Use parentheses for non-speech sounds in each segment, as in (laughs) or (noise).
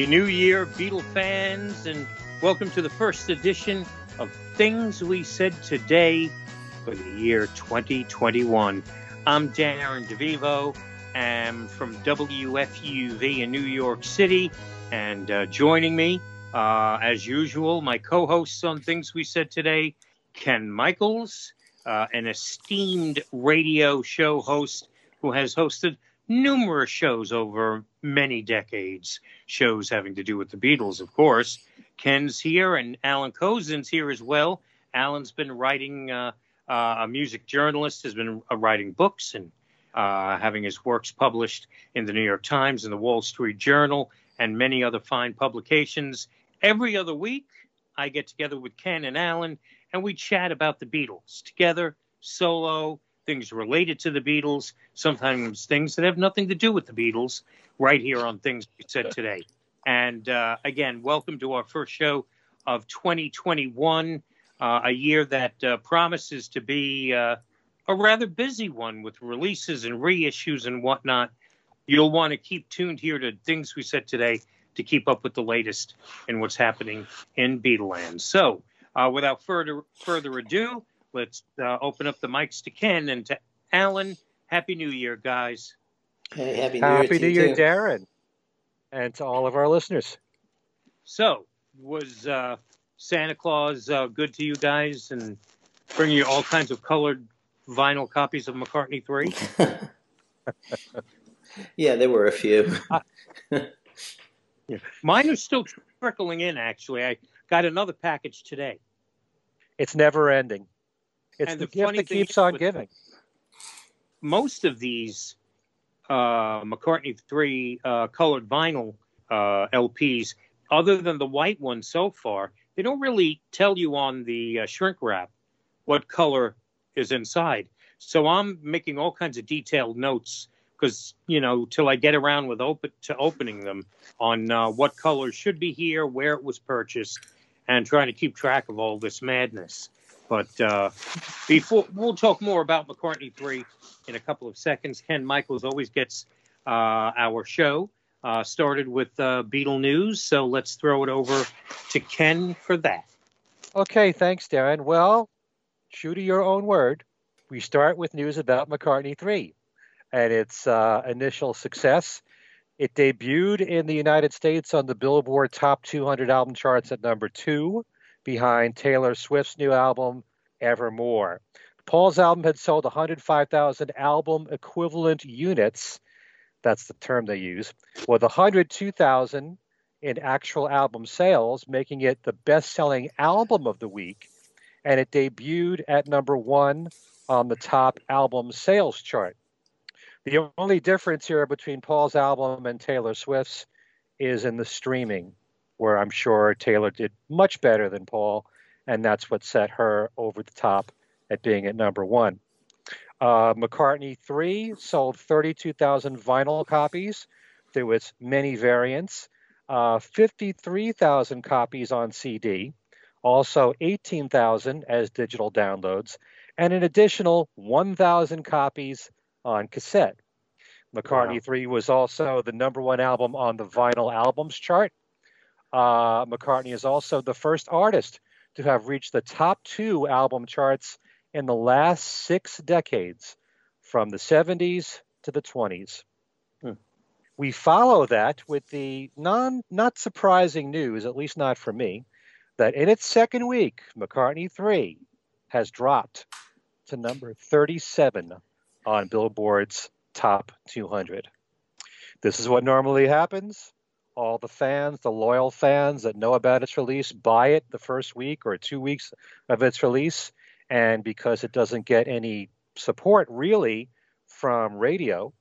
Happy New Year, Beatle fans, and welcome to the first edition of Things We Said Today for the year 2021. I'm Dan Darren DeVivo. I'm from WFUV in New York City, and uh, joining me, uh, as usual, my co-hosts on Things We Said Today, Ken Michaels, uh, an esteemed radio show host who has hosted numerous shows over many decades, shows having to do with the Beatles, of course. Ken's here, and Alan Kozinn's here as well. Alan's been writing, uh, uh, a music journalist, has been uh, writing books and uh, having his works published in the New York Times and the Wall Street Journal and many other fine publications. Every other week, I get together with Ken and Alan and we chat about the Beatles together, solo, things related to the Beatles, sometimes things that have nothing to do with the Beatles, right here on Things We Said Today. And uh, again, welcome to our first show of 2021, uh, a year that uh, promises to be uh, a rather busy one with releases and reissues and whatnot. You'll want to keep tuned here to Things We Said Today to keep up with the latest in what's happening in Beatleland. So, uh, without further further ado, let's uh, open up the mics to Ken and to Alan. Happy New Year, guys. Hey, happy New Happy Year, New to Year, you too. Darren, and to all of our listeners. So, was uh, Santa Claus uh, good to you guys and bring you all kinds of colored vinyl copies of McCartney 3? (laughs) yeah, there were a few. (laughs) Mine are still trickling in, actually. I got another package today. It's never ending. It's And the, the gift that keeps on giving. Most of these uh, McCartney 3 uh, colored vinyl uh, LPs, other than the white one so far, they don't really tell you on the uh, shrink wrap what color is inside. So I'm making all kinds of detailed notes because you know till I get around with open to opening them on uh, what colors should be here, where it was purchased, and trying to keep track of all this madness. But uh, before we'll talk more about McCartney three in a couple of seconds. Ken Michaels always gets uh, our show uh, started with uh, Beatle news, so let's throw it over to Ken for that. Okay, thanks, Darren. Well, true to your own word, we start with news about McCartney 3 and its uh, initial success. It debuted in the United States on the Billboard Top 200 album charts at number two, behind Taylor Swift's new album, Evermore. Paul's album had sold 105,000 album equivalent units. That's the term they use, with 102,000 in actual album sales, making it the best selling album of the week. And it debuted at number one on the top album sales chart. The only difference here between Paul's album and Taylor Swift's is in the streaming, where I'm sure Taylor did much better than Paul, and that's what set her over the top at being at number one. Uh, McCartney 3 sold 32,000 vinyl copies. There was many variants. Uh, 53,000 copies on CD, also 18,000 as digital downloads, and an additional 1,000 copies on cassette. McCartney Wow. 3 was also the number one album on the vinyl albums chart. Uh, McCartney is also the first artist to have reached the top two album charts in the last six decades, from the 70s to the 20s. Hmm. We follow that with the non not surprising news, at least not for me, that in its second week, McCartney 3 has dropped to number 37 on Billboard's top 200. This is what normally happens. All the fans, the loyal fans that know about its release, buy it the first week or two weeks of its release. And because it doesn't get any support really from radio,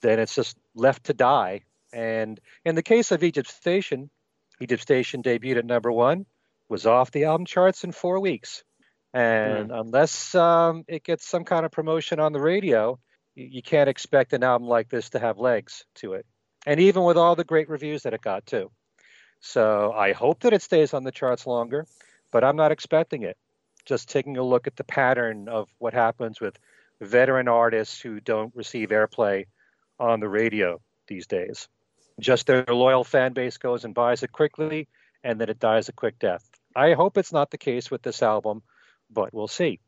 then it's just left to die. And in the case of Egypt Station, Egypt Station debuted at number one, was off the album charts in four weeks. And unless um, it gets some kind of promotion on the radio, you, you can't expect an album like this to have legs to it. And even with all the great reviews that it got, too. So I hope that it stays on the charts longer, but I'm not expecting it. Just taking a look at the pattern of what happens with veteran artists who don't receive airplay on the radio these days. Just their loyal fan base goes and buys it quickly, and then it dies a quick death. I hope it's not the case with this album, but we'll see.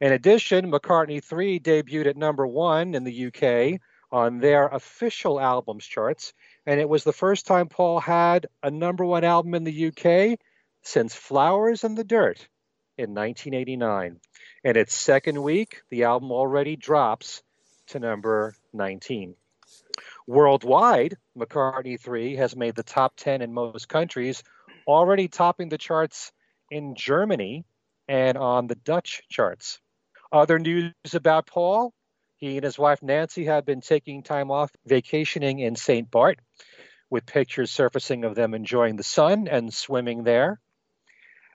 In addition, McCartney 3 debuted at number one in the UK on their official albums charts, and it was the first time Paul had a number one album in the UK since Flowers in the Dirt in 1989. In its second week, the album already drops to number 19. Worldwide, McCartney 3 has made the top 10 in most countries, already topping the charts in Germany and on the Dutch charts. Other news about Paul he and his wife Nancy have been taking time off vacationing in St. Bart, with pictures surfacing of them enjoying the sun and swimming there.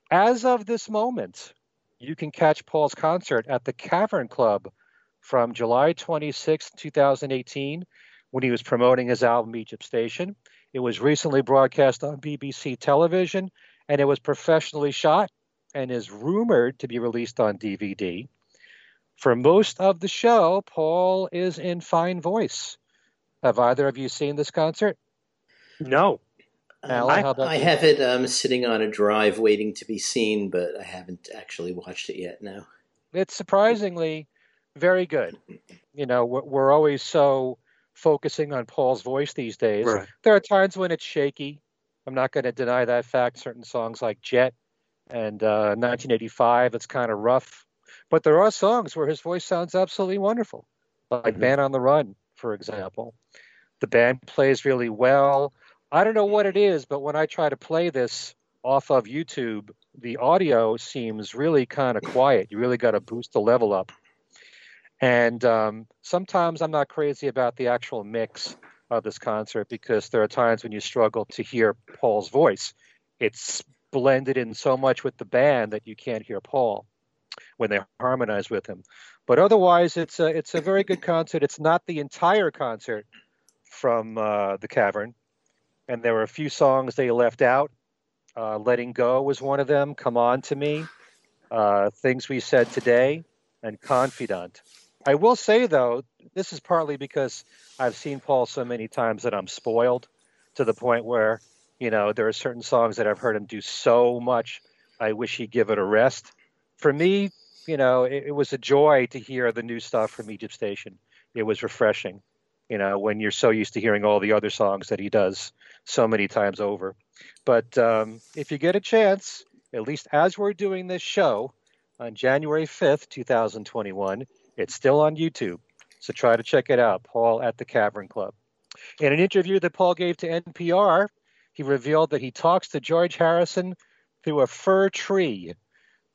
As of this moment, you can catch Paul's concert at the Cavern Club from July 26, 2018, when he was promoting his album Egypt Station. It was recently broadcast on BBC television and it was professionally shot and is rumored to be released on DVD. For most of the show, Paul is in fine voice. Have either of you seen this concert? No. Um, I, I have it um, sitting on a drive waiting to be seen, but I haven't actually watched it yet. No. It's surprisingly very good. You know, we're, we're always so focusing on Paul's voice these days. Right. There are times when it's shaky. I'm not going to deny that fact. Certain songs like Jet and uh, 1985, it's kind of rough. But there are songs where his voice sounds absolutely wonderful, like mm-hmm. Band on the Run, for example. The band plays really well. I don't know what it is, but when I try to play this off of YouTube, the audio seems really kind of quiet. You really got to boost the level up. And um, sometimes I'm not crazy about the actual mix of this concert because there are times when you struggle to hear Paul's voice. It's blended in so much with the band that you can't hear Paul when they harmonize with him. But otherwise, it's a it's a very good concert. It's not the entire concert from uh, the Cavern, and there were a few songs they left out. Uh, Letting Go was one of them. Come on to me, uh, Things We Said Today, and Confidant. I will say though, this is partly because I've seen Paul so many times that I'm spoiled to the point where you know there are certain songs that I've heard him do so much. I wish he'd give it a rest for me, you know, it, it, was a joy to hear the new stuff from Egypt Station. It was refreshing, you know, when you're so used to hearing all the other songs that he does so many times over. But um, if you get a chance, at least as we're doing this show on January 5th, 2021, it's still on YouTube. So try to check it out, Paul at the Cavern Club. In an interview that Paul gave to NPR, he revealed that he talks to George Harrison through a fir tree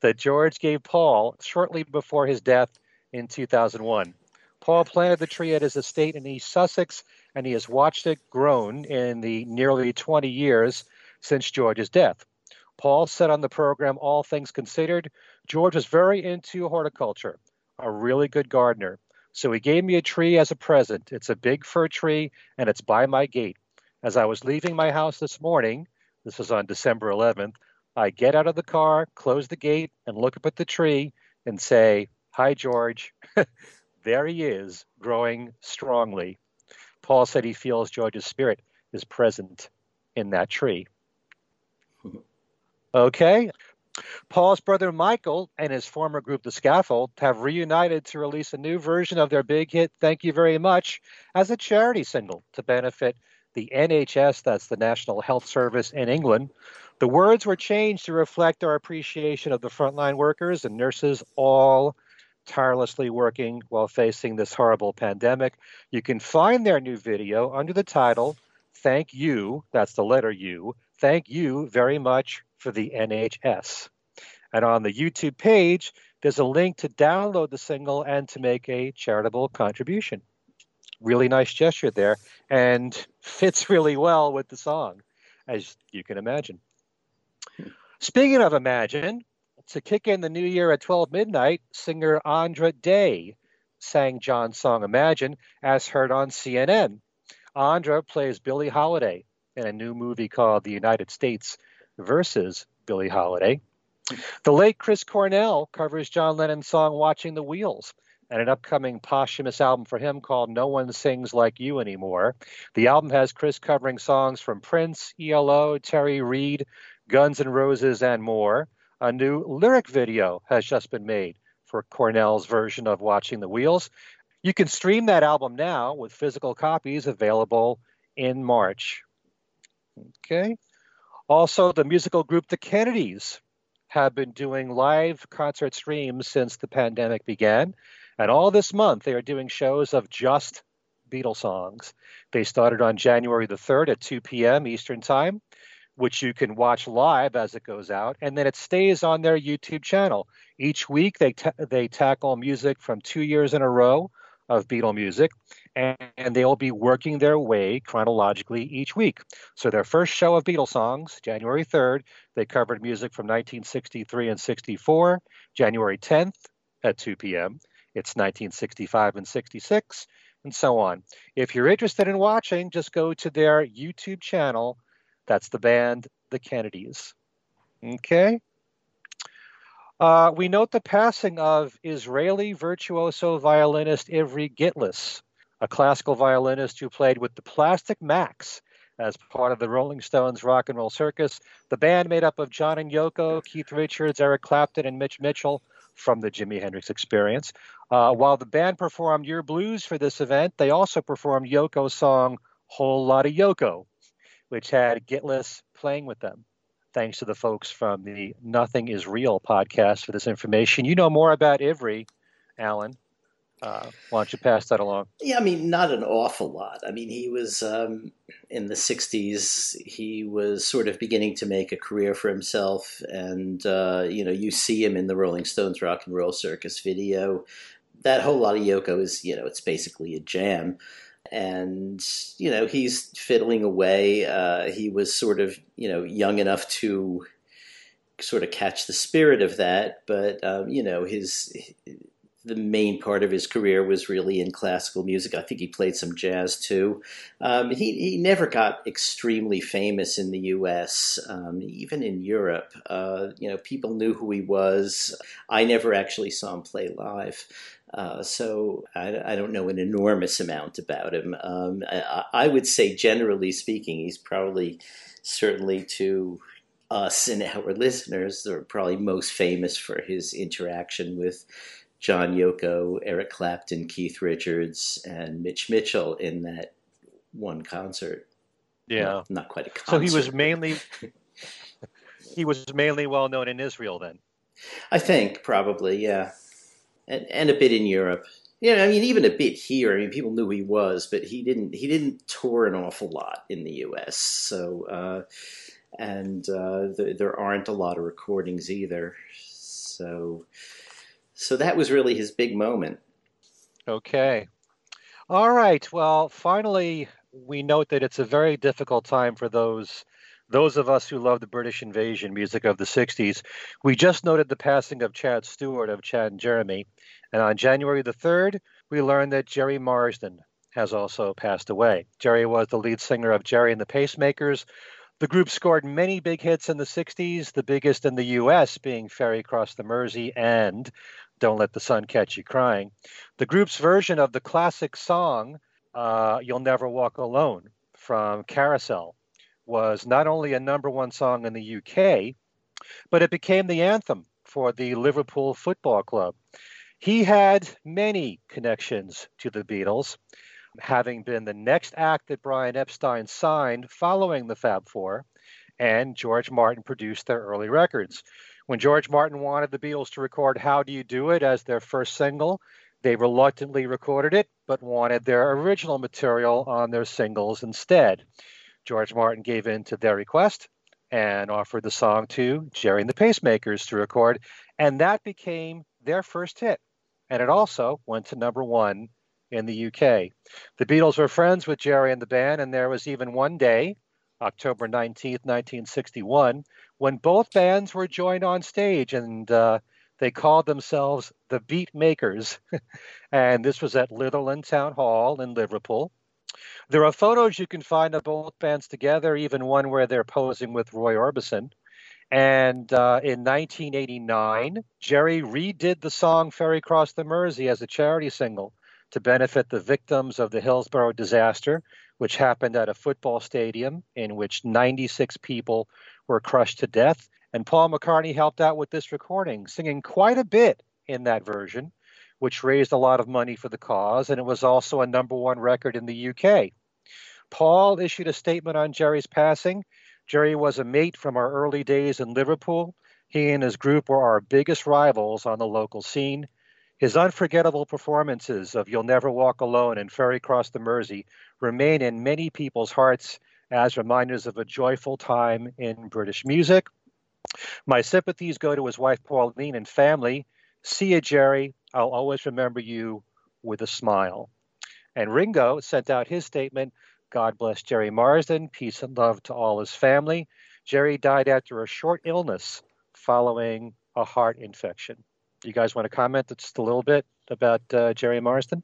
that George gave Paul shortly before his death in 2001. Paul planted the tree at his estate in East Sussex, and he has watched it grown in the nearly 20 years since George's death. Paul said on the program, All Things Considered, George was very into horticulture, a really good gardener. So he gave me a tree as a present. It's a big fir tree, and it's by my gate. As I was leaving my house this morning, this was on December 11th, I get out of the car, close the gate, and look up at the tree and say, Hi, George. (laughs) there he is, growing strongly. Paul said he feels George's spirit is present in that tree. (laughs) Okay. Paul's brother Michael and his former group, The Scaffold, have reunited to release a new version of their big hit, Thank You Very Much, as a charity single to benefit the NHS, that's the National Health Service in England, the words were changed to reflect our appreciation of the frontline workers and nurses all tirelessly working while facing this horrible pandemic. You can find their new video under the title, Thank You, that's the letter U, thank you very much for the NHS. And on the YouTube page, there's a link to download the single and to make a charitable contribution. Really nice gesture there and fits really well with the song, as you can imagine. Speaking of Imagine, to kick in the new year at 12 midnight, singer Andra Day sang John's song Imagine as heard on CNN. Andra plays Billie Holiday in a new movie called The United States versus Billie Holiday. The late Chris Cornell covers John Lennon's song Watching the Wheels and an upcoming posthumous album for him called No One Sings Like You Anymore. The album has Chris covering songs from Prince, ELO, Terry Reid, Guns N' Roses, and more. A new lyric video has just been made for Cornell's version of Watching the Wheels. You can stream that album now with physical copies available in March. Okay. Also, the musical group The Kennedys have been doing live concert streams since the pandemic began. And all this month, they are doing shows of just Beatles songs. They started on January the 3rd at 2 p.m. Eastern Time, which you can watch live as it goes out. And then it stays on their YouTube channel. Each week, they, ta- they tackle music from two years in a row of Beatle music, and, and they'll be working their way chronologically each week. So their first show of Beatle songs, January 3rd, they covered music from 1963 and 64. January 10th at 2 p.m., it's 1965 and 66, and so on. If you're interested in watching, just go to their YouTube channel. That's the band The Kennedys. Okay. Uh, we note the passing of Israeli virtuoso violinist Ivry Gitlis, a classical violinist who played with the Plastic Max as part of the Rolling Stones Rock and Roll Circus. The band made up of John and Yoko, Keith Richards, Eric Clapton, and Mitch Mitchell from the Jimi Hendrix Experience. Uh, while the band performed Yer Blues for this event, they also performed Yoko's song Whole Lotta Yoko, which had Gitlis playing with them thanks to the folks from the Nothing Is Real podcast for this information. You know more about Ivry, Alan. Uh, why don't you pass that along? Yeah, I mean, not an awful lot. I mean, he was um, in the 60s, he was sort of beginning to make a career for himself. And, uh, you know, you see him in the Rolling Stones Rock and Roll Circus video. That whole lot of Yoko is, you know, it's basically a jam and you know he's fiddling away. Uh, he was sort of you know young enough to sort of catch the spirit of that, but um, you know his the main part of his career was really in classical music. I think he played some jazz too. Um, he he never got extremely famous in the U.S. Um, even in Europe. Uh, you know, people knew who he was. I never actually saw him play live. Uh, so I, I, don't know an enormous amount about him. Um, I, I, would say, generally speaking, he's probably certainly to us and our (laughs) listeners, they're probably most famous for his interaction with John Yoko, Eric Clapton, Keith Richards, and Mitch Mitchell in that one concert. Yeah, not, not quite a concert. So he was mainly (laughs) he was mainly well known in Israel then. I think probably, yeah and, and a bit in Europe. Yeah, I mean, even a bit here. I mean, people knew he was, but he didn't. He didn't tour an awful lot in the U.S. So, uh, and uh, the, there aren't a lot of recordings either. So, so that was really his big moment. Okay. All right. Well, finally, we note that it's a very difficult time for those those of us who love the British invasion music of the 60s, we just noted the passing of Chad Stewart of Chad and Jeremy. And on January the 3rd, we learned that Gerry Marsden has also passed away. Gerry was the lead singer of Gerry and the Pacemakers. The group scored many big hits in the 60s, the biggest in the US being Ferry Across the Mersey and Don't Let the Sun Catch You Crying. The group's version of the classic song, uh, You'll Never Walk Alone, from Carousel, was not only a number one song in the UK, but it became the anthem for the Liverpool Football Club. He had many connections to the Beatles, having been the next act that Brian Epstein signed following the Fab Four, and George Martin produced their early records. When George Martin wanted the Beatles to record How Do You Do It as their first single, they reluctantly recorded it, but wanted their original material on their singles instead. George Martin gave in to their request and offered the song to Gerry and the Pacemakers to record, and that became their first hit. And it also went to number one in the UK. The Beatles were friends with Gerry and the band, and there was even one day, October 19th, 1961, when both bands were joined on stage and uh, they called themselves the Beat Makers. (laughs) and this was at Litherland Town Hall in Liverpool. There are photos you can find of both bands together, even one where they're posing with Roy Orbison. And uh, in 1989, Gerry redid the song Ferry Cross the Mersey as a charity single to benefit the victims of the Hillsborough disaster, which happened at a football stadium in which 96 people were crushed to death. And Paul McCartney helped out with this recording, singing quite a bit in that version, which raised a lot of money for the cause. And it was also a number one record in the UK. Paul issued a statement on Gerry's passing. Gerry was a mate from our early days in Liverpool. He and his group were our biggest rivals on the local scene. His unforgettable performances of You'll Never Walk Alone and Ferry Cross the Mersey remain in many people's hearts as reminders of a joyful time in British music. My sympathies go to his wife Pauline and family. See you, Gerry. I'll always remember you with a smile. And Ringo sent out his statement God bless Gerry Marsden. Peace and love to all his family. Gerry died after a short illness following a heart infection. You guys want to comment just a little bit about uh, Gerry Marsden?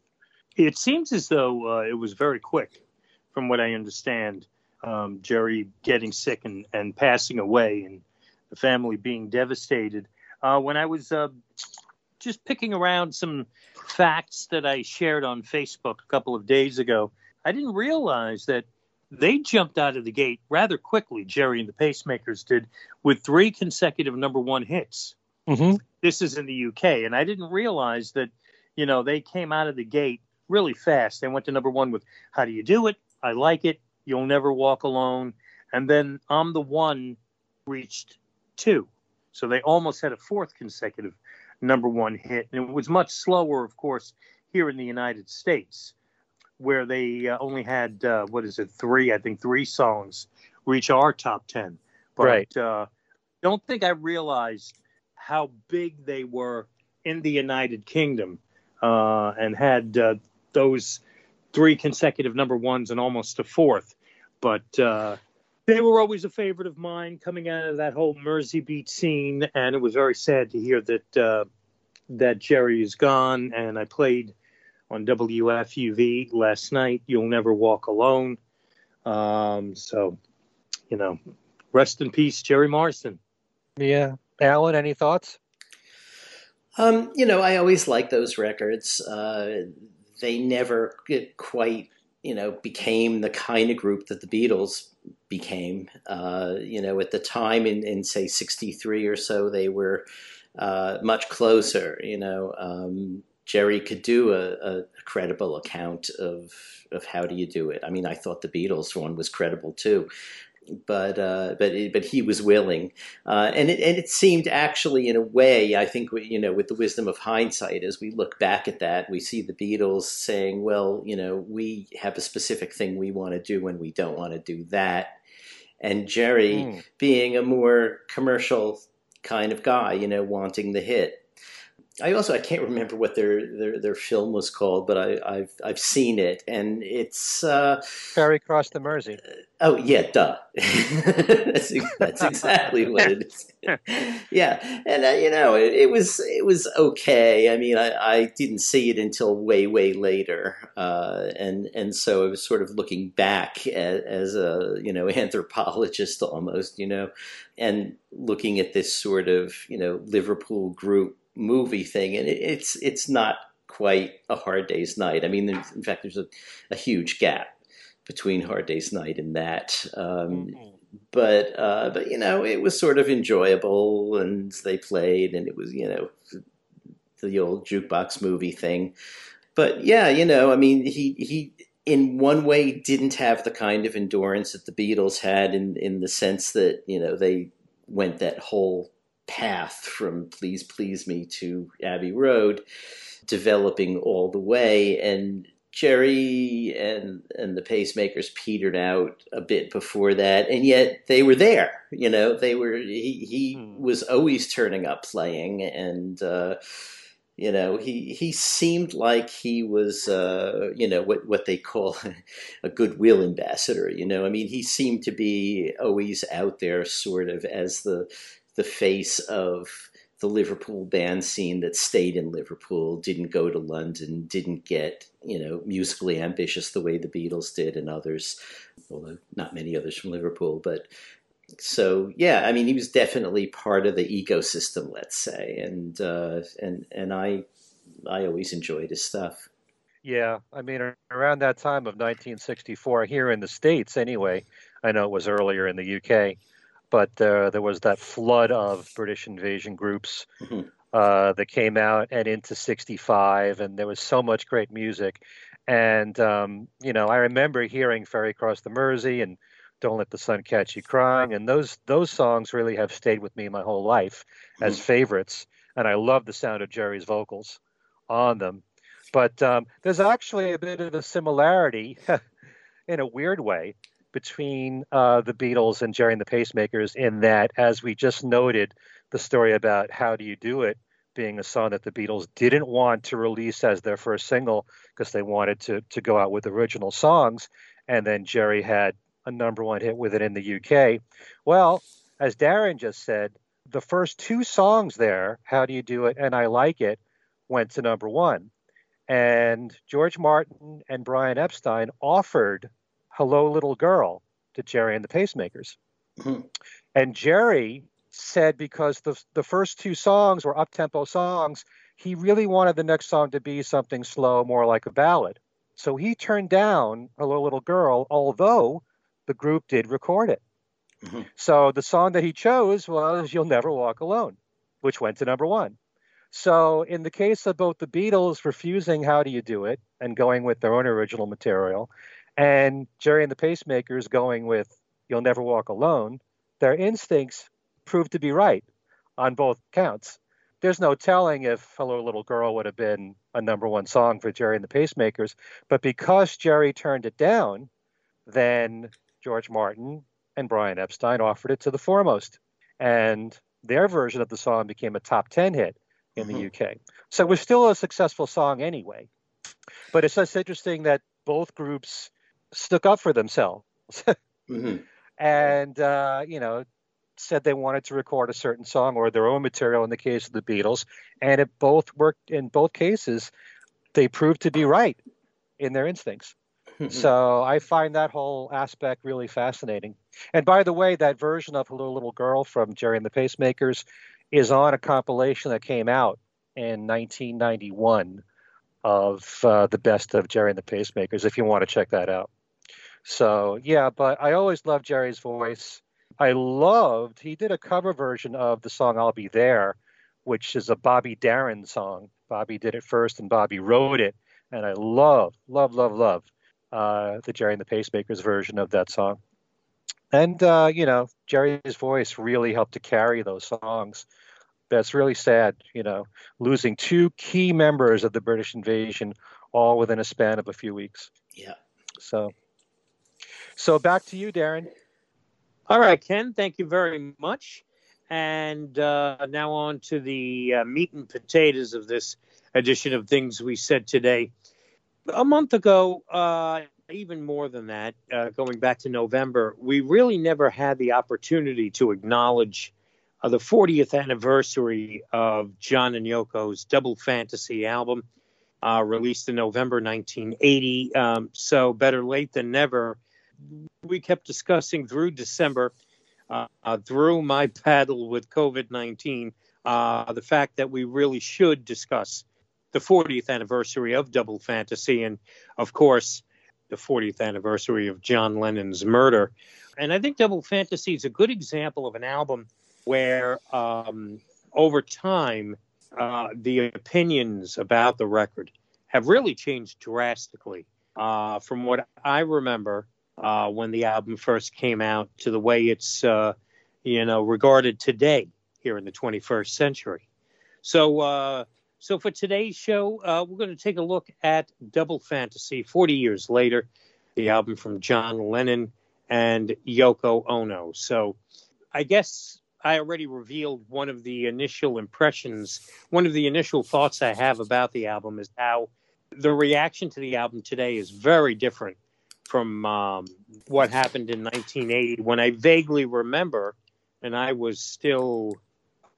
It seems as though uh, it was very quick, from what I understand. Um, Gerry getting sick and, and passing away, and the family being devastated. Uh, when I was uh, just picking around some facts that I shared on Facebook a couple of days ago, I didn't realize that they jumped out of the gate rather quickly, Gerry and the Pacemakers did, with three consecutive number one hits. Mm-hmm. This is in the UK, and I didn't realize that, you know, they came out of the gate really fast. They went to number one with How Do You Do It? I Like It. You'll Never Walk Alone. And then I'm the One reached two. So they almost had a fourth consecutive number one hit. And it was much slower, of course, here in the United States, where they uh, only had, uh, what is it, three, I think, three songs reach our top 10. But Right. uh, don't think I realized how big they were in the United Kingdom uh, and had uh, those three consecutive number ones and almost a fourth. But uh, they were always a favorite of mine coming out of that whole Mersey Beat scene, and it was very sad to hear that uh, that Gerry is gone. And I played on WFUV last night. You'll never walk alone. Um, so, you know, rest in peace, Gerry Marsden. Yeah. Alan, any thoughts? Um, you know, I always like those records. Uh, they never get quite, you know, became the kind of group that the Beatles became. Uh, you know, at the time in, in say, 63 or so, they were uh, much closer. You know, um, Gerry could do a, a, credible account of, of how do you do it. I mean, I thought the Beatles one was credible too but uh, but but he was willing, uh, and it and it seemed actually in a way I think we, you know with the wisdom of hindsight as we look back at that we see the Beatles saying well you know we have a specific thing we want to do and we don't want to do that, and Gerry Mm. being a more commercial kind of guy you know wanting the hit. I also I can't remember what their their, their film was called, but I, I've I've seen it, and it's uh, Ferry Cross the Mersey. Oh yeah, duh. (laughs) that's, that's exactly what it is. (laughs) yeah, and uh, you know, it, it was it was okay. I mean, I, I didn't see it until way way later, uh, and and so I was sort of looking back as, as a you know (laughs) anthropologist almost, you know, and looking at this sort of you know Liverpool group movie thing, and it, it's it's not quite a Hard Day's Night. I mean, in fact, there's a, a huge gap between Hard Day's Night and that. Um, Mhm. but uh, but you know, it was sort of enjoyable, and they played, and it was you know the old jukebox movie thing. But yeah, you know, I mean, he he in one way didn't have the kind of endurance that the Beatles had, in in the sense that you know they went that whole path from Please Please Me to Abbey Road, developing all the way, and Gerry and and the pacemakers petered out a bit before that, and yet they were there. You know, they were. He he Hmm. was always turning up playing, and uh, you know he he seemed like he was uh, you know what what they call (laughs) a goodwill ambassador. You know, I mean, he seemed to be always out there, sort of as the the face of the Liverpool band scene that stayed in Liverpool, didn't go to London, didn't get, you know, musically ambitious the way the Beatles did and others, although not many others from Liverpool, but so yeah, I mean, he was definitely part of the ecosystem, let's say, and uh, and and I I always enjoyed his stuff. Yeah, I mean, around that time of 1964, here in the states, anyway. I know it was earlier in the UK, but uh, there was that flood of British invasion groups mm-hmm. uh, that came out and into 65, and there was so much great music. And, um, you know, I remember hearing Ferry Across the Mersey and Don't Let the Sun Catch You Crying, and those, those songs really have stayed with me my whole life mm-hmm. as favorites. And I love the sound of Gerry's vocals on them. But um, there's actually a bit of a similarity (laughs) in a weird way between uh, the Beatles and Gerry and the Pacemakers in that, as we just noted, the story about How Do You Do It being a song that the Beatles didn't want to release as their first single because they wanted to, to go out with original songs. And then Gerry had a number one hit with it in the UK. Well, as Darren just said, the first two songs there, How Do You Do It and I Like It, went to number one. And George Martin and Brian Epstein offered Hello Little Girl to Gerry and the Pacemakers. Mm-hmm. And Gerry said because the, the first two songs were up tempo songs, he really wanted the next song to be something slow, more like a ballad. So he turned down Hello Little Girl, although the group did record it. Mm-hmm. So the song that he chose was You'll Never Walk Alone, which went to number one. So, in the case of both the Beatles refusing How Do You Do It and going with their own original material, and Gerry and the Pacemakers going with You'll Never Walk Alone, their instincts proved to be right on both counts. There's no telling if Hello Little Girl would have been a number one song for Gerry and the Pacemakers, but because Gerry turned it down, then George Martin and Brian Epstein offered it to the Fourmost. And their version of the song became a top 10 hit in the mm-hmm. UK. So it was still a successful song anyway. But it's just interesting that both groups stuck up for themselves mm-hmm. and, uh, you know, said they wanted to record a certain song or their own material in the case of the Beatles. And it both worked in both cases. They proved to be right in their instincts. Mm-hmm. So I find that whole aspect really fascinating. And by the way, that version of Hello Little Girl from Gerry and the Pacemakers is on a compilation that came out in 1991 of uh, the best of Gerry and the Pacemakers, if you want to check that out. So, yeah, but I always loved Gerry's voice. I loved, he did a cover version of the song I'll Be There, which is a Bobby Darin song. Bobby did it first and Bobby wrote it. And I love, love, love, love uh, the Gerry and the Pacemakers version of that song. And, uh, you know, Gerry's voice really helped to carry those songs that's really sad, you know, losing two key members of the British invasion all within a span of a few weeks. Yeah. So, so back to you, Darren. All right, Ken. Thank you very much. And uh, now on to the uh, meat and potatoes of this edition of Things We Said Today. A month ago, uh, even more than that, uh, going back to November, we really never had the opportunity to acknowledge uh, the 40th anniversary of John and Yoko's Double Fantasy album, uh, released in November 1980. Um, so better late than never. We kept discussing through December, uh, uh through my battle with COVID 19, uh, the fact that we really should discuss the 40th anniversary of Double Fantasy, and of course, the 40th anniversary of John Lennon's murder. And I think Double Fantasy is a good example of an album where um, over time uh, the opinions about the record have really changed drastically uh, from what I remember uh, when the album first came out to the way it's uh, you know regarded today here in the 21st century. So uh, so for today's show, uh, we're going to take a look at Double Fantasy 40 years later, the album from John Lennon and Yoko Ono. So I guess I already revealed one of the initial impressions, one of the initial thoughts I have about the album is how the reaction to the album today is very different from um, what happened in 1980 when I vaguely remember, and I was still,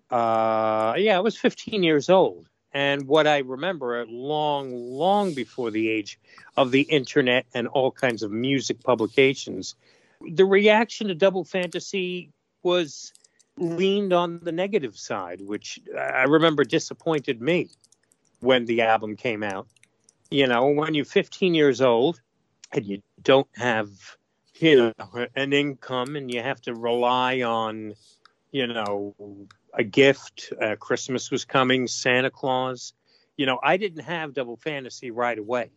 uh, yeah, I was 15 years old. And what I remember, long, long before the age of the internet and all kinds of music publications, the reaction to Double Fantasy was leaned on the negative side, which I remember disappointed me when the album came out. You know, when you're 15 years old and you don't have, you know, an income and you have to rely on, you know, a gift, uh, Christmas was coming, Santa Claus. You know, I didn't have Double Fantasy right away.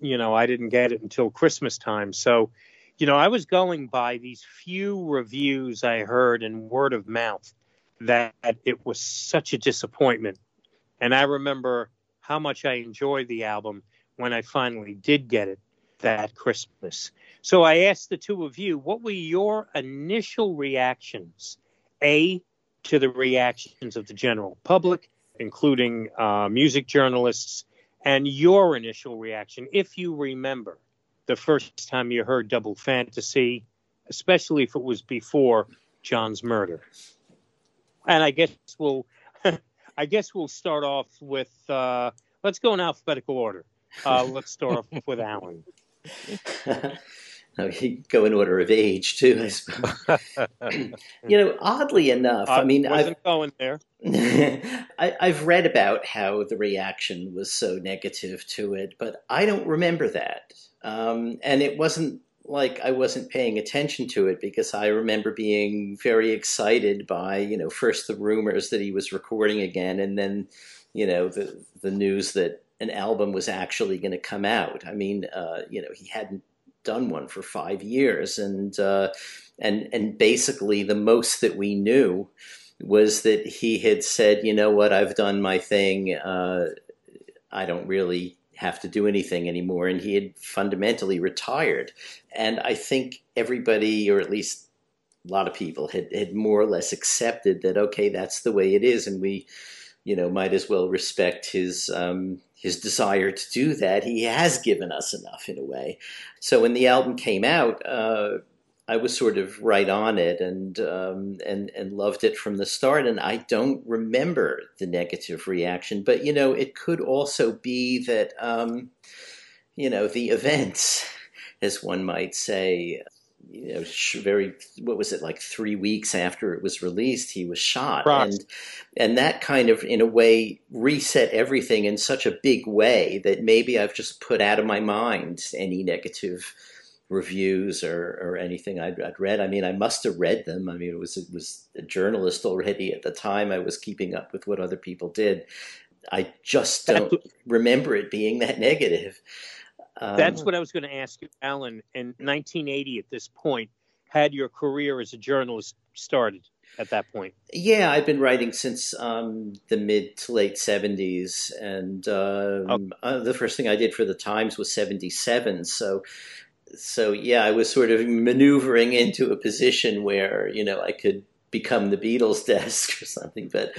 You know, I didn't get it until Christmas time. So, you know, I was going by these few reviews I heard and word of mouth that it was such a disappointment. And I remember how much I enjoyed the album when I finally did get it that Christmas. So I asked the two of you, what were your initial reactions? A, to the reactions of the general public, including uh, music journalists, and your initial reaction, if you remember the first time you heard Double Fantasy, especially if it was before John's murder. And I guess we'll, (laughs) I guess we'll start off with. Uh, let's go in alphabetical order. Uh, let's start off with Alan. (laughs) you go in order of age too, I suppose. (laughs) you know, oddly enough, I, mean I mean, wasn't I've, going there. (laughs) I, I've read about how the reaction was so negative to it, but I don't remember that. Um, and it wasn't like I wasn't paying attention to it because I remember being very excited by, you know, first the rumors that he was recording again, and then, you know, the the news that an album was actually going to come out. I mean, uh, you know, he hadn't done one for five years, and uh, and and basically the most that we knew was that he had said, you know what, I've done my thing. Uh, I don't really have to do anything anymore, and he had fundamentally retired. And I think everybody, or at least a lot of people, had had more or less accepted that okay, that's the way it is, and we, you know, might as well respect his. Um, his desire to do that, he has given us enough in a way. So when the album came out, uh, I was sort of right on it and um, and and loved it from the start. And I don't remember the negative reaction, but you know, it could also be that um, you know the events, (laughs) as one might say, you know, very what was it like three weeks after it was released, he was shot, right. and and that kind of in a way reset everything in such a big way that maybe I've just put out of my mind any negative reviews or, or anything I'd, I'd, read. I mean, I must have read them. I mean, it was it was a journalist already at the time. I was keeping up with what other people did. I just don't remember it being that negative. Um, That's what I was going to ask you, Alan. In 1980, at this point, had your career as a journalist started at that point? Yeah, I've been writing since um, the mid to late 70s. And um, uh, the first thing I did for the Times was 77. So so yeah, I was sort of maneuvering into a position where you know I could become the Beatles (laughs) desk or something, but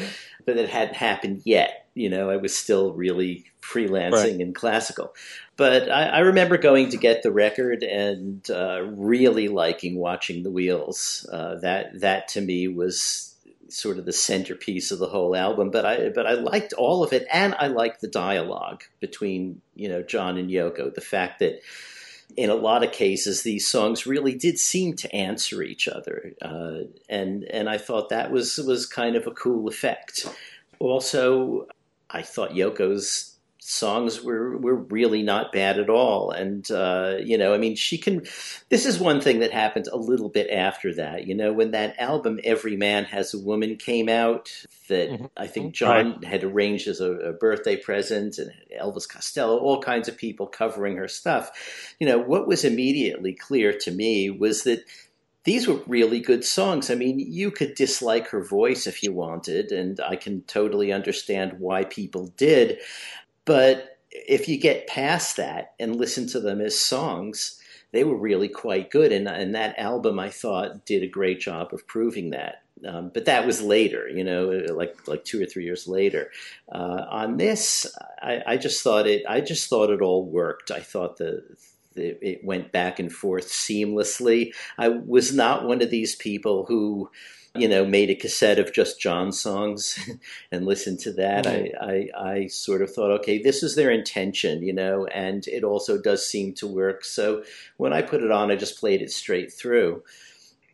but it hadn't happened yet. You know, I was still really freelancing right. and classical. But I, I, remember going to get the record and uh, really liking watching the wheels. Uh, that that to me was sort of the centerpiece of the whole album. But I but I liked all of it, and I liked the dialogue between you know John and Yoko. The fact that in a lot of cases, these songs really did seem to answer each other, uh, and and I thought that was was kind of a cool effect. Also, I thought Yoko's songs were were really not bad at all. And uh, you know, I mean, she can. This is one thing that happened a little bit after that. You know, when that album "Every Man Has a Woman" came out, that mm-hmm. I think John right. had arranged as a, a, birthday present, and Elvis Costello, all kinds of people covering her stuff. You know, what was immediately clear to me was that these were really good songs. I mean, you could dislike her voice if you wanted, and I can totally understand why people did. But if you get past that and listen to them as songs, they were really quite good. And, and that album, I thought, did a great job of proving that. Um, but that was later, you know, like like two or three years later. Uh, on this, I, I, just thought it. I just thought it all worked. I thought the, the it went back and forth seamlessly. I was not one of these people who you know, made a cassette of just John songs (laughs) and listened to that. Mm-hmm. I, I, I sort of thought, okay, this is their intention, you know, and it also does seem to work. So when I put it on, I just played it straight through.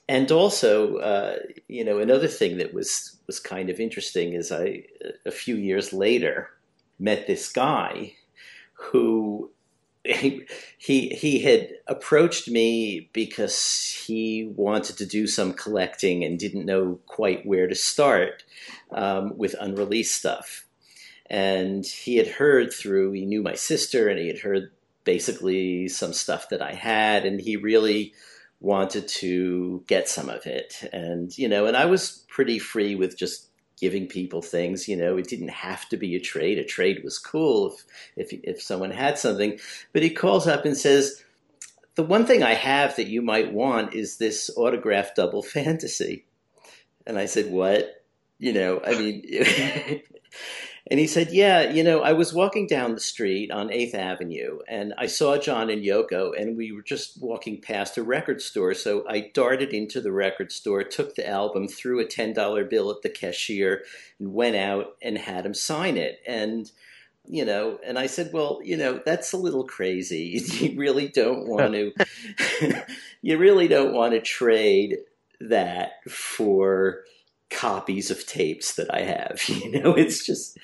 and also, uh, you know, another thing that was was kind of interesting is I a few years later met this guy who he, he had approached me because he wanted to do some collecting and didn't know quite where to start um, with unreleased stuff. And he had heard through he knew my sister and he had heard basically some stuff that I had, and he really wanted to get some of it. And you know, and I was pretty free with just giving people things. You know, it didn't have to be a trade. A trade was cool if if if someone had something. But he calls up and says, "The one thing I have that you might want is this autographed double (laughs) fantasy." And I said, "What?" You know, I mean. (laughs) And he said, Yeah, you know, I was walking down the street on 8th Avenue and I saw John and Yoko, and we were just walking past a record store. So I darted into the record store, took the album, threw a $10 bill at the cashier, and went out and had him sign it. And you know, and I said, well, you know, that's a little crazy. (laughs) You really don't want to, (laughs) you really don't want to trade that for copies of tapes that I have. (laughs) You know, it's just,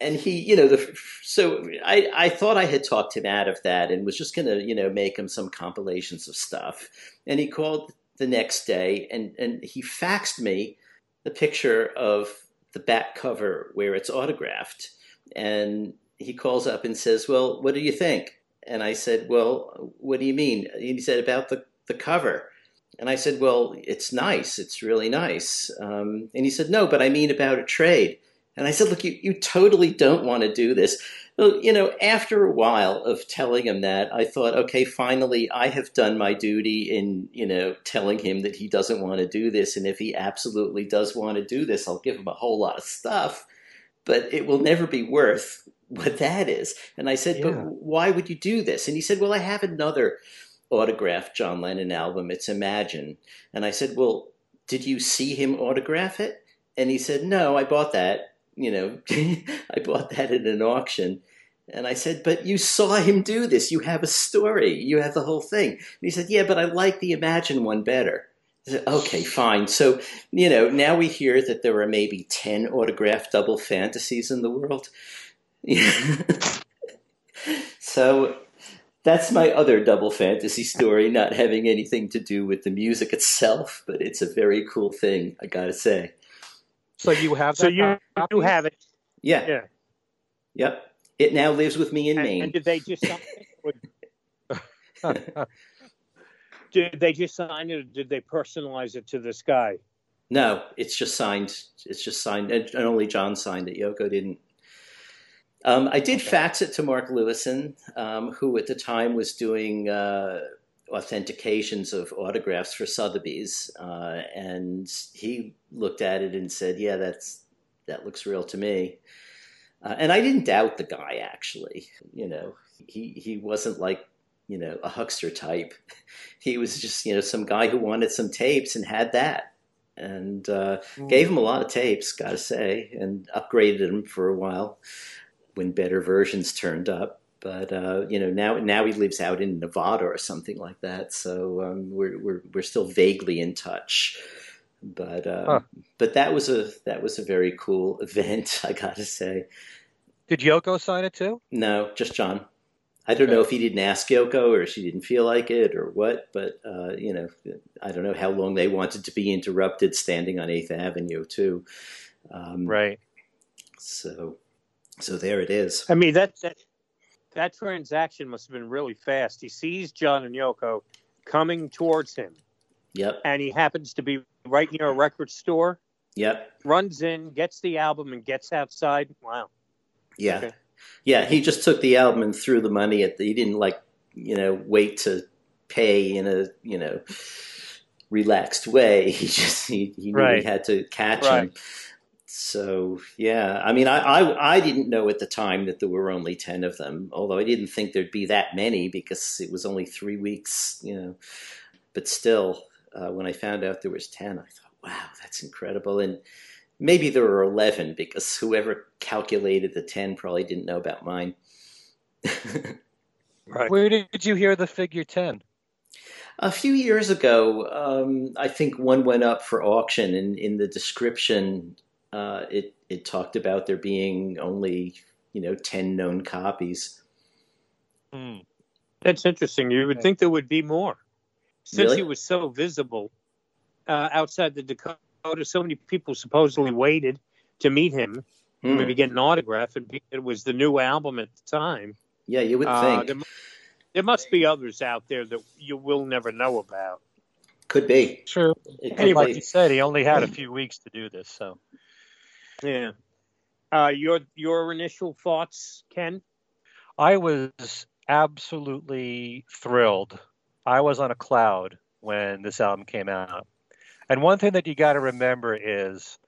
and he, you know, the so I I thought I had talked him out of that and was just gonna you know make him some compilations of stuff, and he called the next day and and he faxed me the picture of the back cover where it's autographed, and he calls up and says, "Well, what do you think?" And I said, "Well, what do you mean?" And he said about the the cover. And I said, Well, it's nice. It's really nice. Um, and he said, No, but I mean about a trade. And I said, Look, you, you totally don't want to do this. Well, you know, after a while of telling him that, I thought, okay, finally, I have done my duty in, you know, telling him that he doesn't want to do this. And if he absolutely does want to do this, I'll give him a whole lot of stuff. But it will never be worth (laughs) what that is. And I said, yeah. But why would you do this? And he said, Well, I have another autographed John Lennon album. It's Imagine. And I said, Well, did you see him autograph it? And he said, No, I bought that. You know, (laughs) I bought that at an auction. And I said, But you saw him do this. You have a story. You have the whole thing. And he said, Yeah, but I like the Imagine one better. I said, okay, fine. So, you know, now we hear that there are maybe 10 autographed double fantasies in the world. (laughs) so that's my other double fantasy story, not having anything to do with the music itself, but it's a very cool thing, I gotta say. So you have so you copy? you have it. Yeah. Yeah. Yep. It now lives with me in and, Maine. And did they just sign it? (laughs) did they just sign it or did they personalize it to this guy? No, it's just signed. It's just signed, and only John signed it. Yoko didn't. Um, I did okay. fax it to Mark Lewisohn, um, who at the time was doing uh, authentications of autographs for Sotheby's, uh, and he looked at it and said, "Yeah, that's that looks real to me." Uh, and I didn't doubt the guy. Actually, you know, he he wasn't like you know a huckster type. (laughs) He was just you know some guy who wanted some tapes and had that and uh, mm. gave him a lot of tapes, gotta say, and upgraded him for a while when better versions turned up. But uh, you know now now he lives out in Nevada or something like that. So um, we're we're we're still vaguely in touch. But uh, huh. but that was a that was a very cool (laughs) event. I gotta say. Did Yoko sign it too? No, just John. I don't okay. know if he didn't ask Yoko or she didn't feel like it or what, but uh, you know, I don't know how long they wanted to be interrupted standing on Eighth Avenue too. Um, right. So so there it is. I mean that that that transaction must have been really fast. He sees John and Yoko coming towards him. Yep. And he happens to be right near a record store. Yep. Runs in, gets the album, and gets outside. Wow. Yeah. Okay. Yeah. He just took the album and threw the money at the. He didn't like, you know, wait to pay in a, you know, relaxed way. (laughs) He just he, he knew right. he had to catch right. him so yeah, I mean, I, I, I didn't know at the time that there were only ten of them, although I didn't think there'd be that many because it was only three weeks, you know. But still, uh, when I found out there was ten, I thought, wow, that's incredible. And maybe there were eleven because whoever calculated the ten probably didn't know about mine. (laughs) right. Where did you hear the figure ten? A few years ago, um, I think one went up for auction, and in the description, uh, it it talked about there being only you know ten known copies. Hmm. That's interesting. You would think there would be more, since Really? he was so visible uh, outside the Dakota. So many people supposedly waited to meet him, Hmm. maybe get an autograph, and be- it was the new album at the time. Yeah, you would Uh, think there, there must be others out there that you will never know about. could be. True. It could And like be. you said, he only had a few weeks to do this, so Yeah. Uh, your your initial thoughts, Ken? I was absolutely thrilled. I was on a cloud when this album came out. And one thing that you got to remember is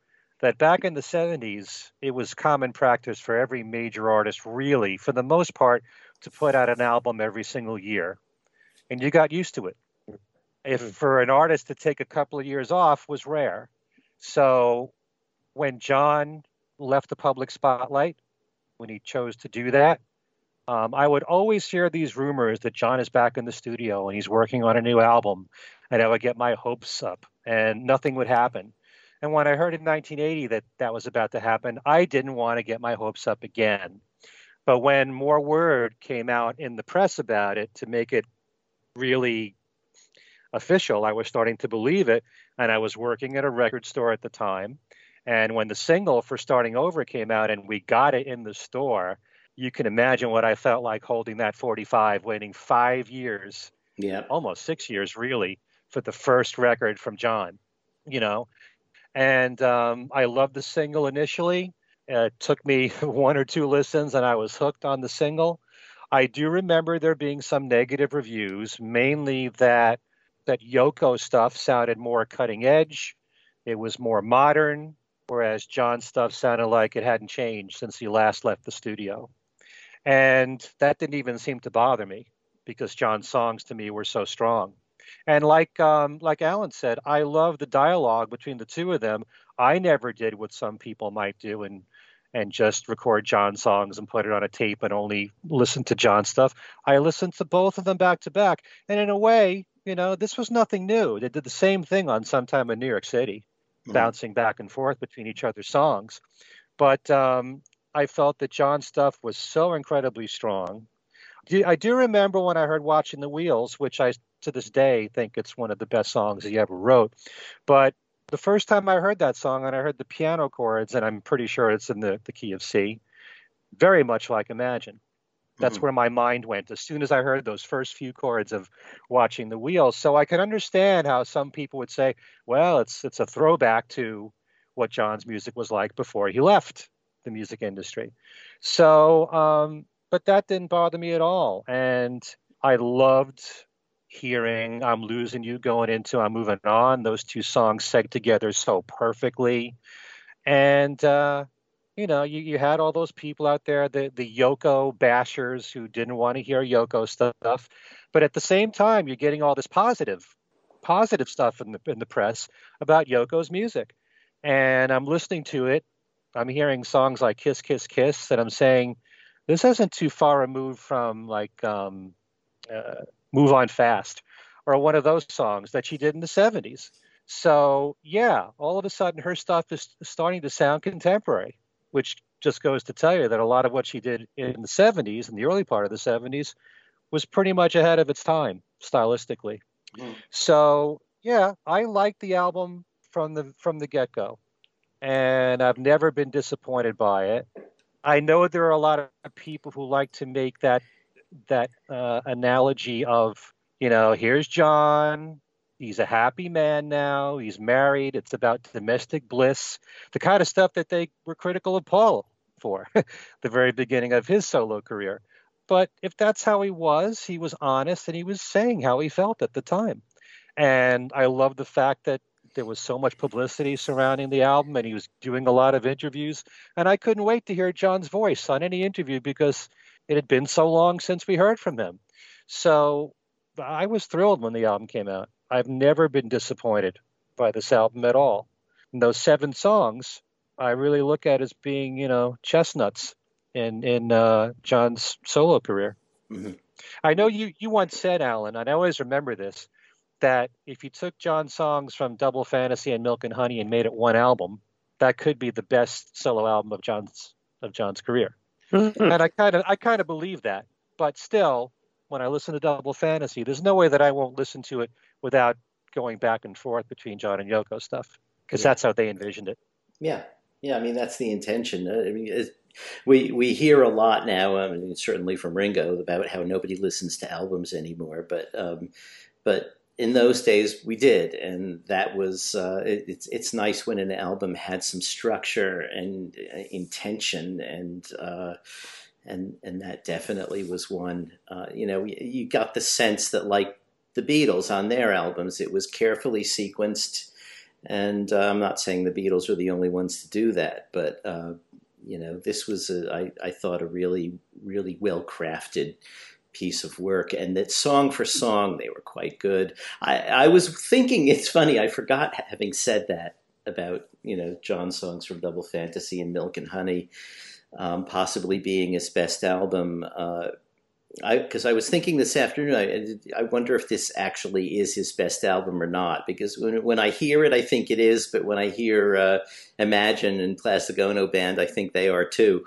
that back in the 70s, it was common practice for every major artist, really, for the most part, to put out an album every single year. And you got used to it. If Mhm. for an artist to take a couple of years off was rare. So when John left the public spotlight, when he chose to do that, um, I would always hear these rumors that John is back in the studio and he's working on a new album, and I would get my hopes up, and nothing would happen. And when I heard in 1980 that that was about to happen, I didn't want to get my hopes up again. But when more word came out in the press about it to make it really official, I was starting to believe it. And I was working at a record store at the time. And when the single for Starting Over came out and we got it in the store, you can imagine what I felt like holding that 45, waiting five years, Yeah. almost six years really, for the first record from John, you know. And um, I loved the single initially. Uh, it took me (laughs) one or two listens and I was hooked on the single. I do remember there being some negative reviews, mainly that that Yoko stuff sounded more cutting edge. It was more modern, whereas John's stuff sounded like it hadn't changed since he last left the studio. And that didn't even seem to bother me because John's songs to me were so strong. And like um, like Alan said, I love the dialogue between the two of them. I never did what some people might do and and just record John songs and put it on a tape and only listen to John stuff. I listened to both of them back to back. And in a way, you know, this was nothing new. They did the same thing on Sometime in New York City, Mhm. bouncing back and forth between each other's songs. But um, I felt that John's stuff was so incredibly strong. I do remember when I heard Watching the Wheels, which I to this day think it's one of the best songs he ever wrote. But the first time I heard that song and I heard the piano chords, and I'm pretty sure it's in the, the key of C, very much like Imagine. That's Mhm. where my mind went as soon as I heard those first few chords of watching the wheels. So I can understand how some people would say, well, it's it's a throwback to what John's music was like before he left the music industry. So, um, but that didn't bother me at all, and I loved hearing "I'm Losing You" going into "I'm Moving On." Those two songs seg together so perfectly, and uh, you know, you, you had all those people out there, the the Yoko bashers who didn't want to hear Yoko stuff, but at the same time, you're getting all this positive, positive stuff in the in the press about Yoko's music, and I'm listening to it. I'm hearing songs like "Kiss, Kiss, Kiss," and I'm saying, this isn't too far removed from like um, uh, "Move On Fast" or one of those songs that she did in the '70s. So yeah, all of a sudden, her stuff is starting to sound contemporary which just goes to tell you that a lot of what she did in the 70s, in the early part of the 70s, was pretty much ahead of its time stylistically. Mhm. So yeah, I like the album from the from the get go, and I've never been disappointed by it. I know there are a lot of people who like to make that that uh, analogy of you know here's John. He's a happy man now. He's married. It's about domestic bliss the kind of stuff that they were critical of Paul for (laughs) the very beginning of his solo career. But if that's how he was, he was honest and he was saying how he felt at the time. And I love the fact that there was so much publicity surrounding the album and he was doing a lot of interviews. And I couldn't wait to hear John's voice on any interview because it had been so long since we heard from him. So I was thrilled when the album came out. I've never been disappointed by this album at all. And those seven songs, I really look at as being, you know, chestnuts in in uh, John's solo career. Mhm. I know you you once said, Alan, and I always remember this, that if you took John's songs from Double Fantasy and Milk and Honey and made it one album, that could be the best solo album of John's of John's career. and I kind of I kind of believe that. But still, when I listen to Double Fantasy, there's no way that I won't listen to it without going back and forth between John and Yoko stuff because yeah. that's how they envisioned it. Yeah, yeah. I mean, that's the intention. I mean, we we hear a lot now. I mean, certainly from Ringo about how nobody listens to albums anymore. But um, but in those days we did, and that was uh, it, it's it's nice when an album had some structure and uh, intention and. Uh, and and that definitely was one. Uh, you know, you got the sense that like the Beatles on their albums, it was carefully sequenced. And uh, I'm not saying the Beatles were the only ones to do that, but uh, you know, this was a, I, I thought a really, really well crafted piece of work, and that song for song they were quite good. I, I was thinking, it's funny, I forgot having said that about you know John's songs from Double Fantasy and Milk and Honey. Um, possibly being his best album. Uh, I because I was thinking this afternoon, I, I wonder if this actually is his best album or not. Because when when I hear it, I think it is, but when I hear uh, Imagine and Plastic Ono Band, I think they are too.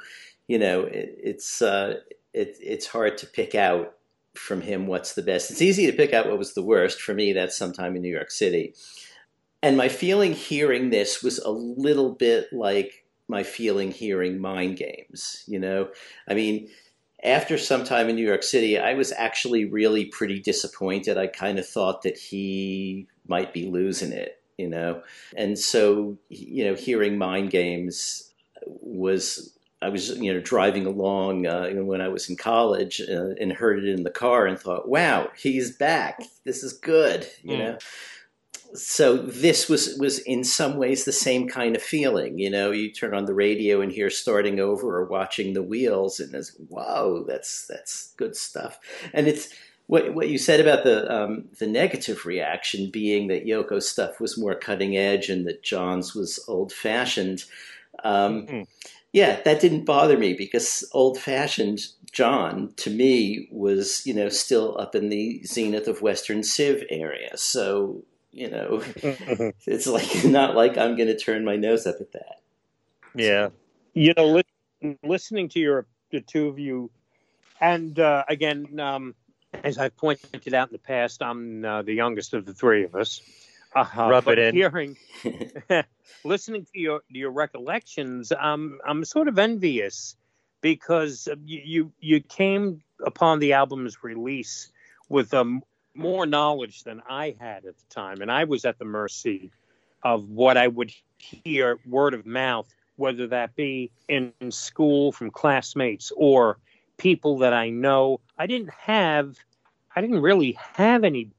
You know, it, it's uh, it, it's hard to pick out from him what's the best. It's easy to pick out what was the worst. For me, that's sometime in New York City. And my feeling hearing this was a little bit like my feeling hearing Mind Games. You know, I mean after Sometime in New York City, I was actually really pretty disappointed. I kind of thought that he might be losing it, you know? And so, you know, hearing Mind Games was. I was, you know, driving along uh, when I was in college uh, and heard it in the car and thought, "Wow, he's back! This is good," you mm. know so this was was in some ways the same kind of feeling. You know, you turn on the radio and hear starting over or watching the wheels, and it's wow, that's that's good stuff. And it's what what you said about the um, the negative reaction being that Yoko's stuff was more cutting edge and that John's was old fashioned. Um, mm-hmm. Yeah, that didn't bother me because old fashioned John to me was you know still up in the zenith of Western Civ area. So you know, (laughs) it's like (laughs) not like I'm going to turn my nose up at that. Yeah, you know, li- listening to your the two of you, and uh, again, um, as I've pointed out in the past, I'm uh, the youngest of the three of us. Uh, Rub it in. Hearing, (laughs) listening to your your recollections, um, I'm sort of envious because you, you you came upon the album's release with a more knowledge than I had at the time, and I was at the mercy of what I would hear word of mouth, whether that be in school from classmates or people that I know. I didn't have, I didn't really have any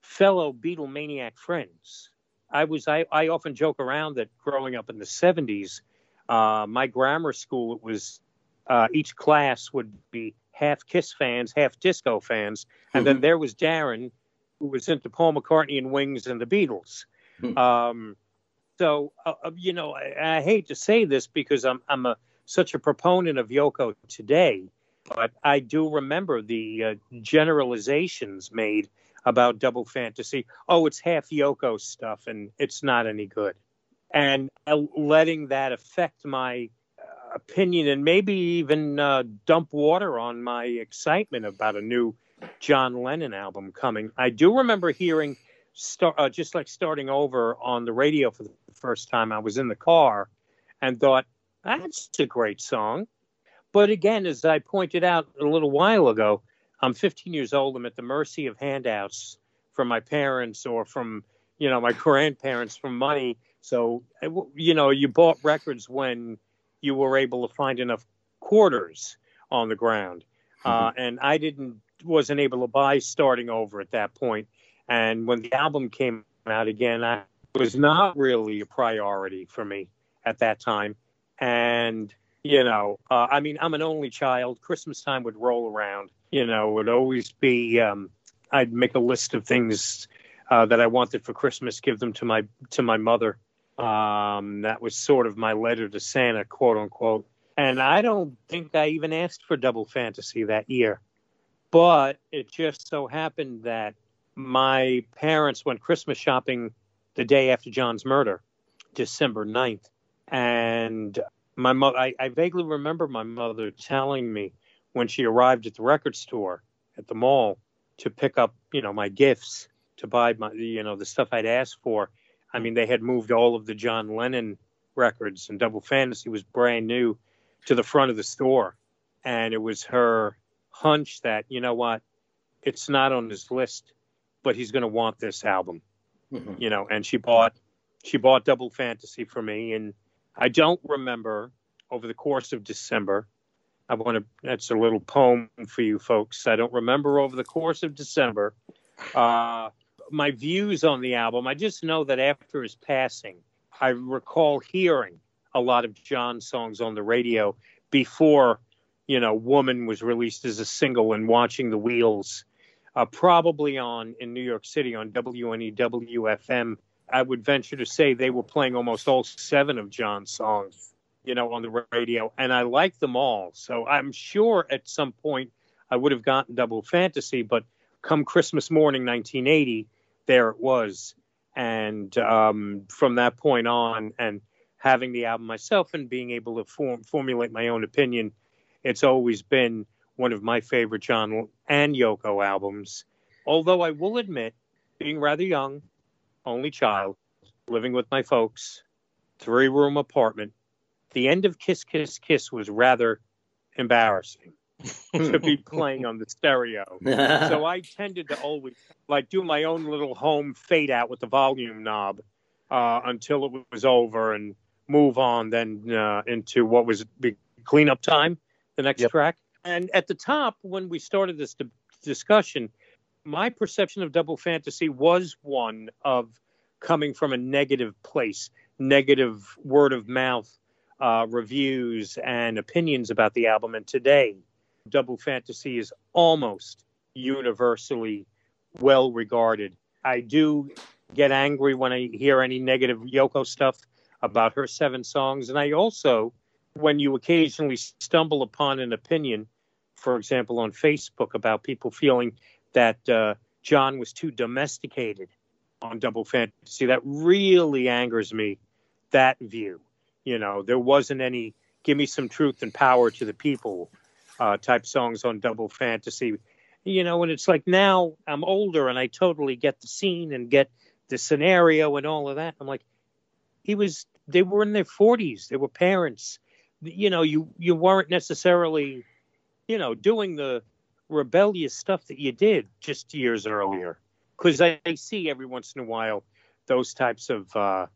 fellow Beatlemaniac friends. I was, I, I often joke around that growing up in the 70s, uh, my grammar school, it was uh, each class would be half Kiss fans, half disco fans, and mm-hmm. then there was Darren, who was into Paul McCartney and Wings and the Beatles. Mm-hmm. Um, so uh, uh, you know, I, I, hate to say this because I'm I'm a such a proponent of Yoko today, but I do remember the uh, generalizations made about Double Fantasy. Oh, it's half Yoko stuff, and it's not any good, and uh, letting that affect my opinion and maybe even uh, dump water on my excitement about a new John Lennon album coming. I do remember hearing, uh, just like starting over on the radio for the first time. I was in the car and thought, that's a great song. But again, as I pointed out a little while ago, I'm 15 years old. I'm at the mercy of handouts from my parents or from, you know, my (laughs) grandparents for money. So, you know, you bought records when you were able to find enough quarters on the ground. Uh, mm-hmm. Uh, and I didn't wasn't able to buy starting over at that point. And when the album came out again, I was not really a priority for me at that time. And you know, uh, I mean, I'm an only child. Christmas time would roll around. You know, it would always be. Um, I'd make a list of things uh, that I wanted for Christmas, give them to my to my mother, um, that was sort of my letter to Santa, quote unquote. And I don't think I even asked for double fantasy that year. But it just so happened that my parents went Christmas shopping the day after John's murder, December 9th. And my mother, I, I vaguely remember my mother telling me when she arrived at the record store at the mall to pick up, you know, my gifts to buy my, you know, the stuff I'd asked for. I mean, they had moved all of the John Lennon records and Double Fantasy was brand new to the front of the store. And it was her hunch that, you know what, it's not on his list, but he's going to want this album, mm-hmm. you know, and she bought, she bought Double Fantasy for me. And I don't remember over the course of December. I want to, that's a little poem for you folks. I don't remember over the course of December uh, my views on the album. I just know that after his passing, I recall hearing a lot of John songs on the radio before, you know, Woman was released as a single and watching the wheels, uh, probably on in New York City on WNEW FM. I would venture to say they were playing almost all seven of John's songs, you know, on the radio, and I liked them all. So I'm sure at some point I would have gotten Double Fantasy, but come Christmas morning, 1980, there it was and um, from that point on, and having the album myself and being able to form, formulate my own opinion, it's always been one of my favorite John and Yoko albums. Although I will admit, being rather young, only child, living with my folks, three room apartment, the end of Kiss Kiss Kiss was rather embarrassing. (laughs) to be playing on the stereo. (laughs) so I tended to always like do my own little home fade out with the volume knob uh, until it was over and move on then uh, into what was cleanup time, the next yep. track. And at the top, when we started this di- discussion, my perception of Double Fantasy was one of coming from a negative place, negative word of mouth uh, reviews and opinions about the album. And today, double fantasy is almost universally well regarded. I do get angry when I hear any negative Yoko stuff about her seven songs. And I also, when you occasionally stumble upon an opinion, for example, on Facebook about people feeling that uh, John was too domesticated on Double Fantasy, that really angers me, that view. You know, there wasn't any give me some truth and power to the people uh, type songs on Double Fantasy. You know, and it's like now I'm older and I totally get the scene and get the scenario and all of that. I'm like, he was, they were in their 40s, they were parents. You know, you you weren't necessarily, you know, doing the rebellious stuff that you did just years earlier. Because I, I, see every once in a while those types of uh,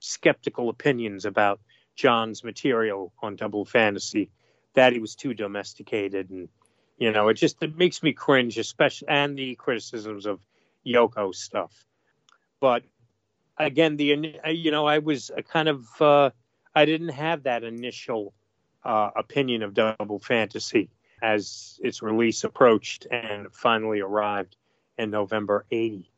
skeptical opinions about John's material on Double Fantasy that he was too domesticated. And you know it just it makes me cringe especially and the criticisms of yoko stuff. But again the you know i was a kind of uh, i didn't have that initial uh, opinion of double fantasy as its release approached and finally arrived in november 80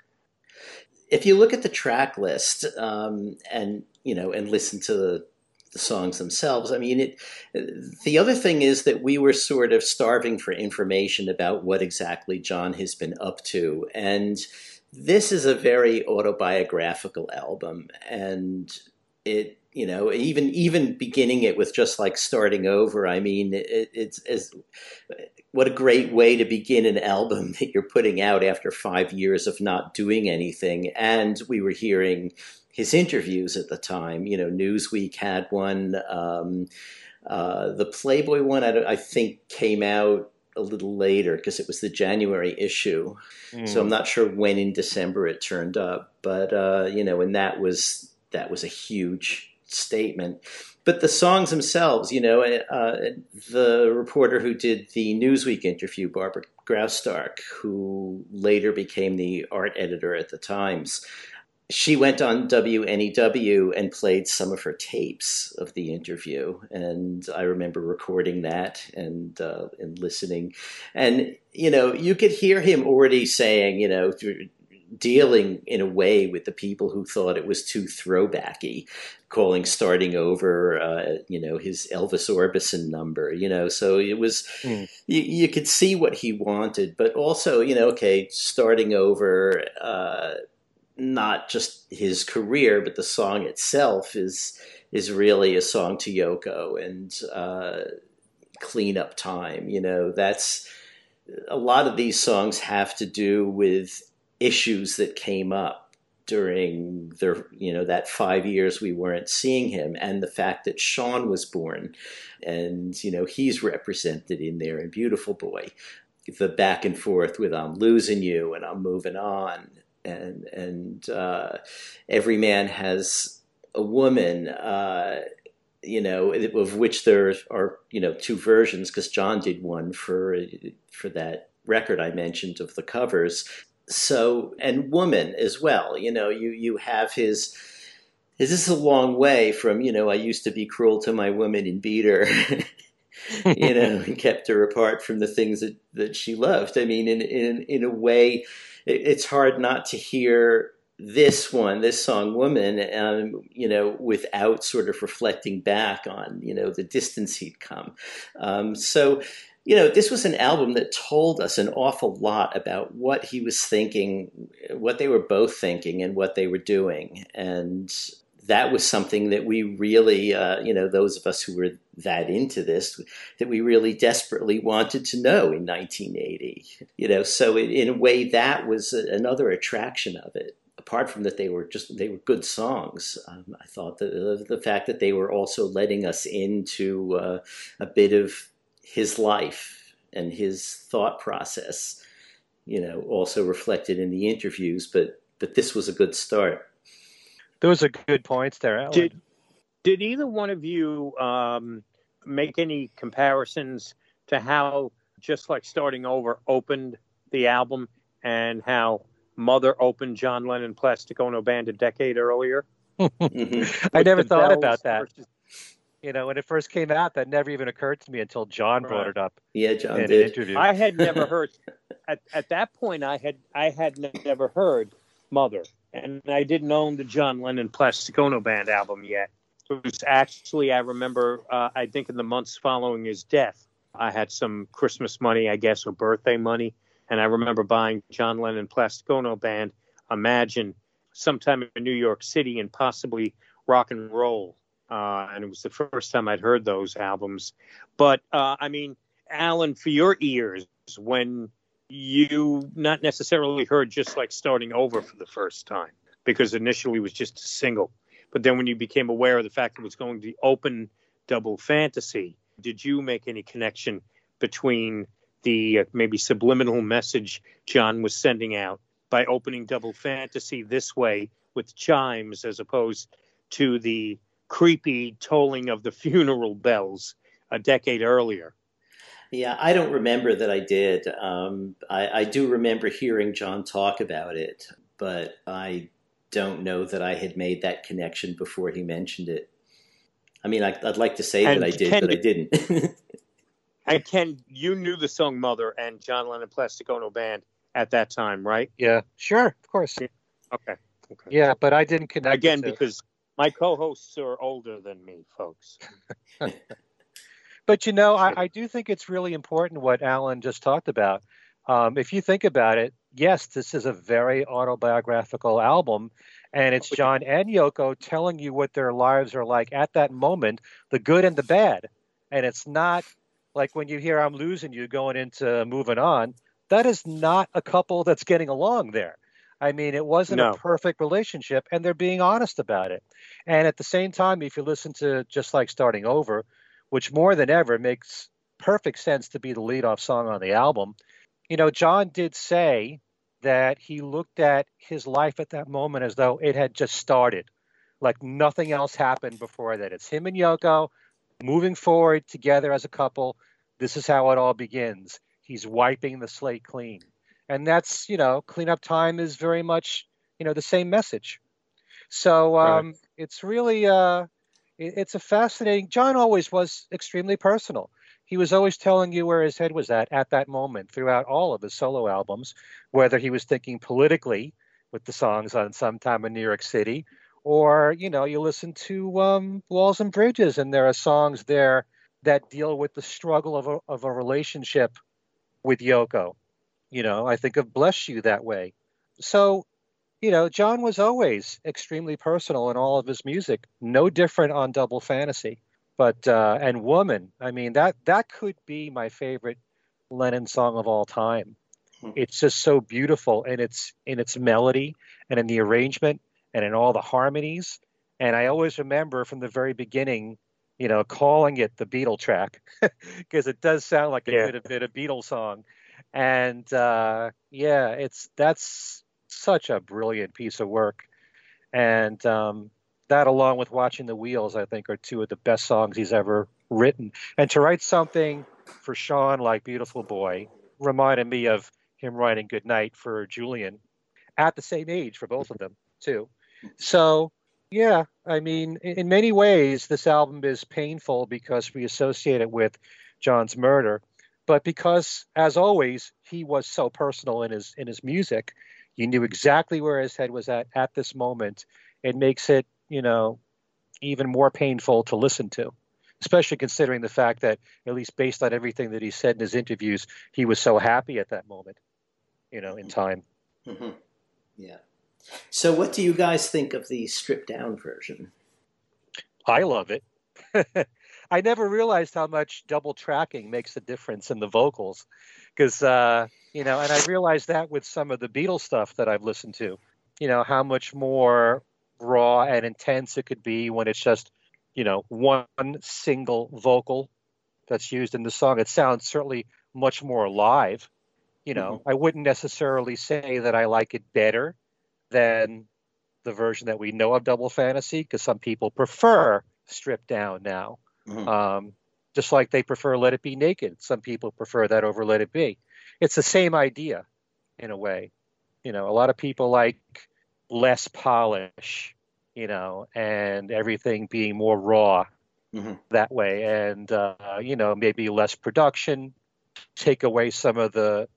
if you look at the track list um, and you know and listen to the the songs themselves. I mean, it, the other thing is that we were sort of starving for information about what exactly John has been up to. And this is a very autobiographical album. And it, you know, even even beginning it with just like starting over. I mean, it, it's, it's what a great way to begin an album (laughs) that you're putting out after five years of not doing anything. And we were hearing his interviews at the time. You know, Newsweek had one. Um, uh, the Playboy one, I, I, think, came out a little later because it was the January issue. Mm. So I'm not sure when in December it turned up, but uh, you know, and that was that was a huge statement. But the songs themselves, you know, uh, the reporter who did the Newsweek interview, Barbara Graustark, who later became the art editor at the Times, she went on WNEW and played some of her tapes of the interview, and I remember recording that and uh, and listening, and you know you could hear him already saying, you know, dealing in a way with the people who thought it was too throwbacky, calling starting over, uh, you know, his Elvis Orbison number, you know. So it was, mm. you, you, could see what he wanted, but also, you know, okay, starting over, uh, not just his career, but the song itself is is really a song to Yoko and uh, clean up time. You know, that's a lot of these songs have to do with issues that came up during the you know that five years we weren't seeing him and the fact that Sean was born and you know he's represented in there in Beautiful Boy the back and forth with I'm losing you and I'm moving on and and uh, every man has a woman uh, you know, of which there are you know two versions because John did one for for that record I mentioned of the covers. So and woman as well. You know, you you have his. This is a long way from you know I used to be cruel to my woman and beat her. (laughs) you know, (laughs) and kept her apart from the things that, that she loved. I mean, in in in a way, it's hard not to hear this one, this song "Woman," um, you know, without sort of reflecting back on you know the distance he'd come. Um, so, you know, this was an album that told us an awful lot about what he was thinking, what they were both thinking, and what they were doing, and that was something that we really, uh, you know, those of us who were that into this, that we really desperately wanted to know in 1980. You know, so it, in a way, that was another attraction of it apart from that they were just they were good songs um, i thought the, the fact that they were also letting us into uh, a bit of his life and his thought process you know also reflected in the interviews but but this was a good start those are good points there Alan. did did either one of you um, make any comparisons to how just like starting over opened the album and how Mother opened John Lennon Plastic Ono Band a decade earlier. mm-hmm. (laughs) I never thought about that. Versus... You know, when it first came out, that never even occurred to me until John right. brought it up. Yeah, John in did. An interview. I had never (laughs) heard at at that point. I had I had never heard Mother, and I didn't own the John Lennon Plastic Ono Band album yet. It was actually I remember uh, I think in the months following his death, I had some Christmas money, I guess, or birthday money, and I remember buying John Lennon Plastic Ono Band, Imagine, sometime in New York City, and possibly Rock and Roll. Uh, and it was the first time I'd heard those albums. But uh, I mean, Alan, for your ears, when you not necessarily heard just like starting over for the first time, because initially it was just a single. But then when you became aware of the fact it was going to open double fantasy, did you make any connection between the uh, maybe subliminal message John was sending out by opening Double Fantasy this way with chimes as opposed to the creepy tolling of the funeral bells a decade earlier. Yeah, I don't remember that I did. Um, I, I, do remember hearing John talk about it, but I don't know that I had made that connection before he mentioned it. I mean, I, would like to say and that I did, but I didn't. (laughs) And Ken, you knew the song "Mother" and John Lennon Plastic Ono Band at that time, right? Yeah, sure, of course. Okay. okay. Yeah, but I didn't connect again because my co-hosts are older than me, folks. (laughs) but you know, I, I, do think it's really important what Alan just talked about. Um, if you think about it, yes, this is a very autobiographical album, and it's John and Yoko telling you what their lives are like at that moment, the good and the bad. And it's not like when you hear I'm losing you going into moving on, that is not a couple that's getting along there. I mean, it wasn't no. a perfect relationship, and they're being honest about it. And at the same time, if you listen to Just Like Starting Over, which more than ever makes perfect sense to be the lead-off song on the album, you know, John did say that he looked at his life at that moment as though it had just started, like nothing else happened before that. It's him and Yoko moving forward together as a couple. This is how it all begins. He's wiping the slate clean. And that's, you know, cleanup time is very much, you know, the same message. So um, right. it's really, uh, it's a fascinating. John always was extremely personal. He was always telling you where his head was at at that moment throughout all of his solo albums, whether he was thinking politically with the songs on Sometime in New York City, or you know, you listen to um, Walls and Bridges, and there are songs there that deal with the struggle of a, of a relationship with Yoko. You know, I think of Bless You that way. So, you know, John was always extremely personal in all of his music, no different on Double Fantasy. But uh, and Woman, I mean that that could be my favorite Lennon song of all time. Hmm. It's just so beautiful in its in its melody and in the arrangement and in all the harmonies. And I always remember from the very beginning, you know, calling it the Beatle track (laughs) because it does sound like it yeah. could have been a Beatles song. And uh, yeah, it's that's such a brilliant piece of work. And um, that, along with Watching the Wheels, I think are two of the best songs he's ever written. And to write something for Sean like Beautiful Boy reminded me of him writing Good Night for Julian at the same age for both of them, too. So, yeah, I mean, in many ways, this album is painful because we associate it with John's murder, but because, as always, he was so personal in his in his music, you knew exactly where his head was at at this moment. It makes it, you know, even more painful to listen to especially considering the fact that, at least based on everything that he said in his interviews, he was so happy at that moment, you know, in time. Mm-hmm. Yeah. So, what do you guys think of the stripped down version? I love it. (laughs) I never realized how much double tracking makes a difference in the vocals, because uh, you know, and I realized that with some of the Beatles stuff that I've listened to, you know, how much more raw and intense it could be when it's just you know, one single vocal that's used in the song. It sounds certainly much more alive. You know, mm-hmm. I wouldn't necessarily say that I like it better than the version that we know of Double Fantasy because some people prefer stripped down now. Mm-hmm. Um, just like they prefer Let It Be Naked. Some people prefer that over Let It Be. It's the same idea in a way. You know, a lot of people like less polish you know, and everything being more raw mm-hmm. that way, and uh, you know, maybe less production, take away some of the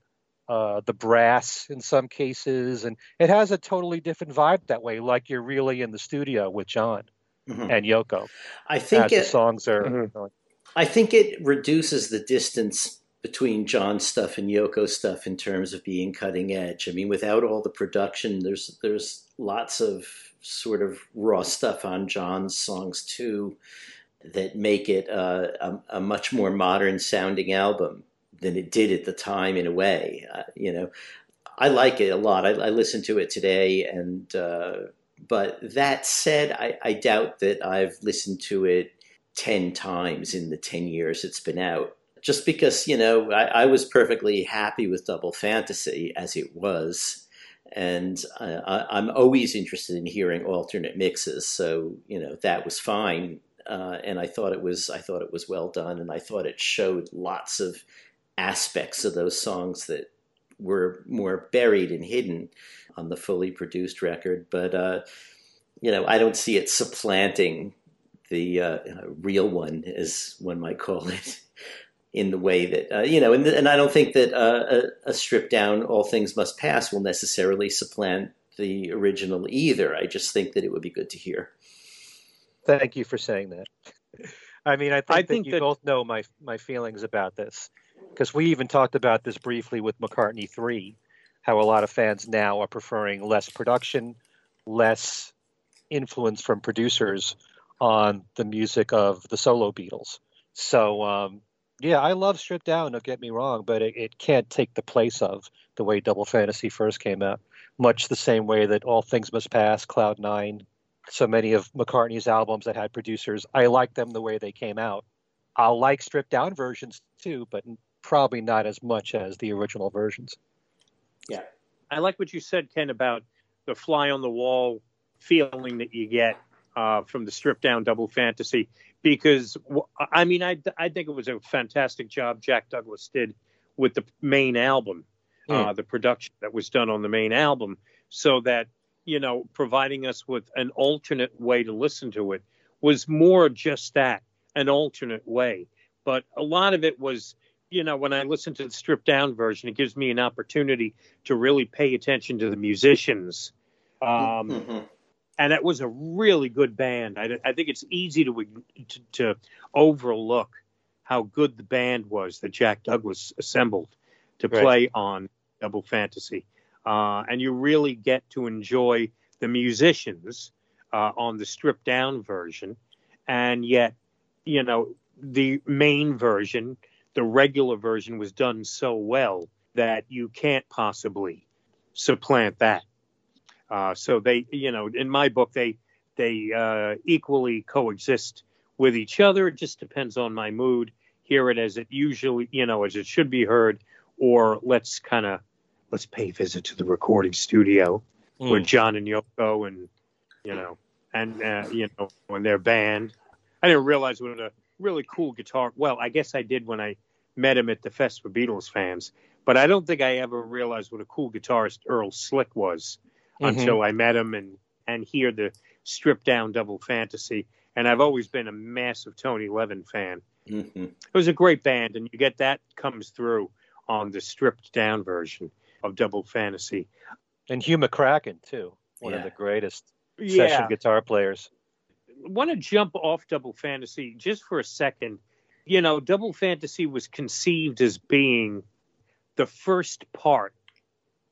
uh, the brass in some cases, and it has a totally different vibe that way, like you're really in the studio with John mm-hmm. and Yoko. I think it, the songs are. Mm-hmm. I think it reduces the distance between John's stuff and Yoko's stuff in terms of being cutting edge. I mean, without all the production, there's there's lots of sort of raw stuff on John's songs too that make it uh, a, a, much more modern sounding album than it did at the time in a way. Uh, you know, I like it a lot. I, I listen to it today, and uh, but that said, I, I doubt that I've listened to it ten times in the ten years it's been out. Just because you know, I, I was perfectly happy with Double Fantasy as it was and I, am always interested in hearing alternate mixes. So you know that was fine, uh, and I thought it was I thought it was well done, and I thought it showed lots of aspects of those songs that were more buried and hidden on the fully produced record. But uh, you know, I don't see it supplanting the uh, real one, as one might call it (laughs) in the way that uh, you know, and, and I don't think that uh, a, a stripped down "All Things Must Pass" will necessarily supplant the original either. I just think that it would be good to hear. Thank you for saying that. (laughs) I mean, I think, I think that you that... both know my my feelings about this because we even talked about this briefly with McCartney Three, how a lot of fans now are preferring less production, less influence from producers on the music of the solo Beatles. So um, yeah, I love Stripped Down. Don't get me wrong, but it, it can't take the place of the way Double Fantasy first came out. Much the same way that All Things Must Pass, Cloud Nine, so many of McCartney's albums that had producers, I like them the way they came out. I'll like stripped down versions too, but probably not as much as the original versions. Yeah. I like what you said, Ken, about the fly on the wall feeling that you get uh, from the stripped down double fantasy because I mean I I think it was a fantastic job Jack Douglas did with the main album, mm. uh, the production that was done on the main album, so that you know providing us with an alternate way to listen to it was more just that an alternate way, but a lot of it was you know, when I listen to the stripped down version, it gives me an opportunity to really pay attention to the musicians Um, mm-hmm. And it was a really good band. I, I think it's easy to, to, to overlook how good the band was that Jack Douglas assembled to play right. on Double Fantasy. Uh, and you really get to enjoy the musicians uh, on the stripped down version. And yet, you know, the main version, the regular version, was done so well that you can't possibly supplant that. Uh, so they, you know, in my book, they they uh, equally coexist with each other. It just depends on my mood. Hear it as it usually, you know, as it should be heard, or let's kind of let's pay a visit to the recording studio mm. where John and Yoko and you know and uh, you know when their band. I didn't realize what a really cool guitar. Well, I guess I did when I met him at the Fest for Beatles fans, but I don't think I ever realized what a cool guitarist Earl Slick was mm-hmm. until I met him and and hear the stripped down Double Fantasy. And I've always been a massive Tony Levin fan. Mm-hmm. It was a great band, and you get that comes through on the stripped down version of Double Fantasy. And Hugh McCracken too, one yeah. of the greatest yeah. session guitar players. I want to jump off Double Fantasy just for a second. You know, Double Fantasy was conceived as being the first part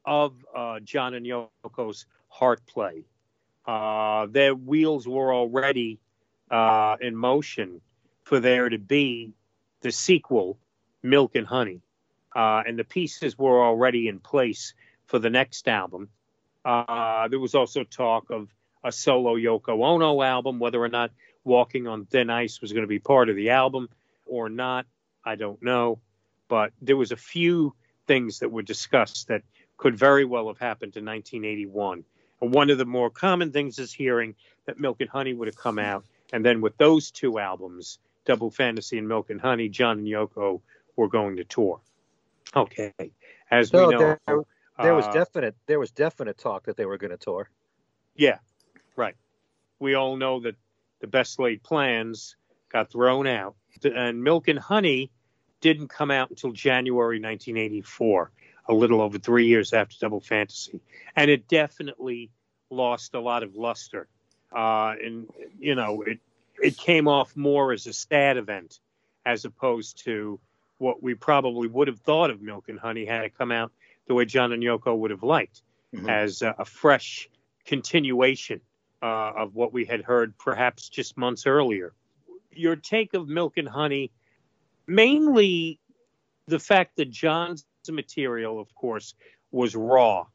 of uh, John and Yoko's heart play. Uh, their wheels were already uh, in motion for there to be the sequel, Milk and Honey. Uh, and the pieces were already in place for the next album. Uh, there was also talk of a solo Yoko Ono album, whether or not Walking on Thin Ice was going to be part of the album or not, I don't know. But there was a few things that were discussed that could very well have happened in 1981. And one of the more common things is hearing that Milk and Honey would have come out, and then with those two albums, Double Fantasy and Milk and Honey, John and Yoko were going to tour. Okay, as so we know, there, there uh, was definite there was definite talk that they were going to tour. Yeah, right. We all know that the best laid plans got thrown out, and Milk and Honey didn't come out until January 1984, a little over three years after Double Fantasy, and it definitely lost a lot of luster. Uh, and you know, it it came off more as a sad event as opposed to what we probably would have thought of Milk and Honey had it come out the way John and Yoko would have liked, mm-hmm. as a, a, fresh continuation uh, of what we had heard perhaps just months earlier. Your take of Milk and Honey, mainly the fact that John's material, of course, was raw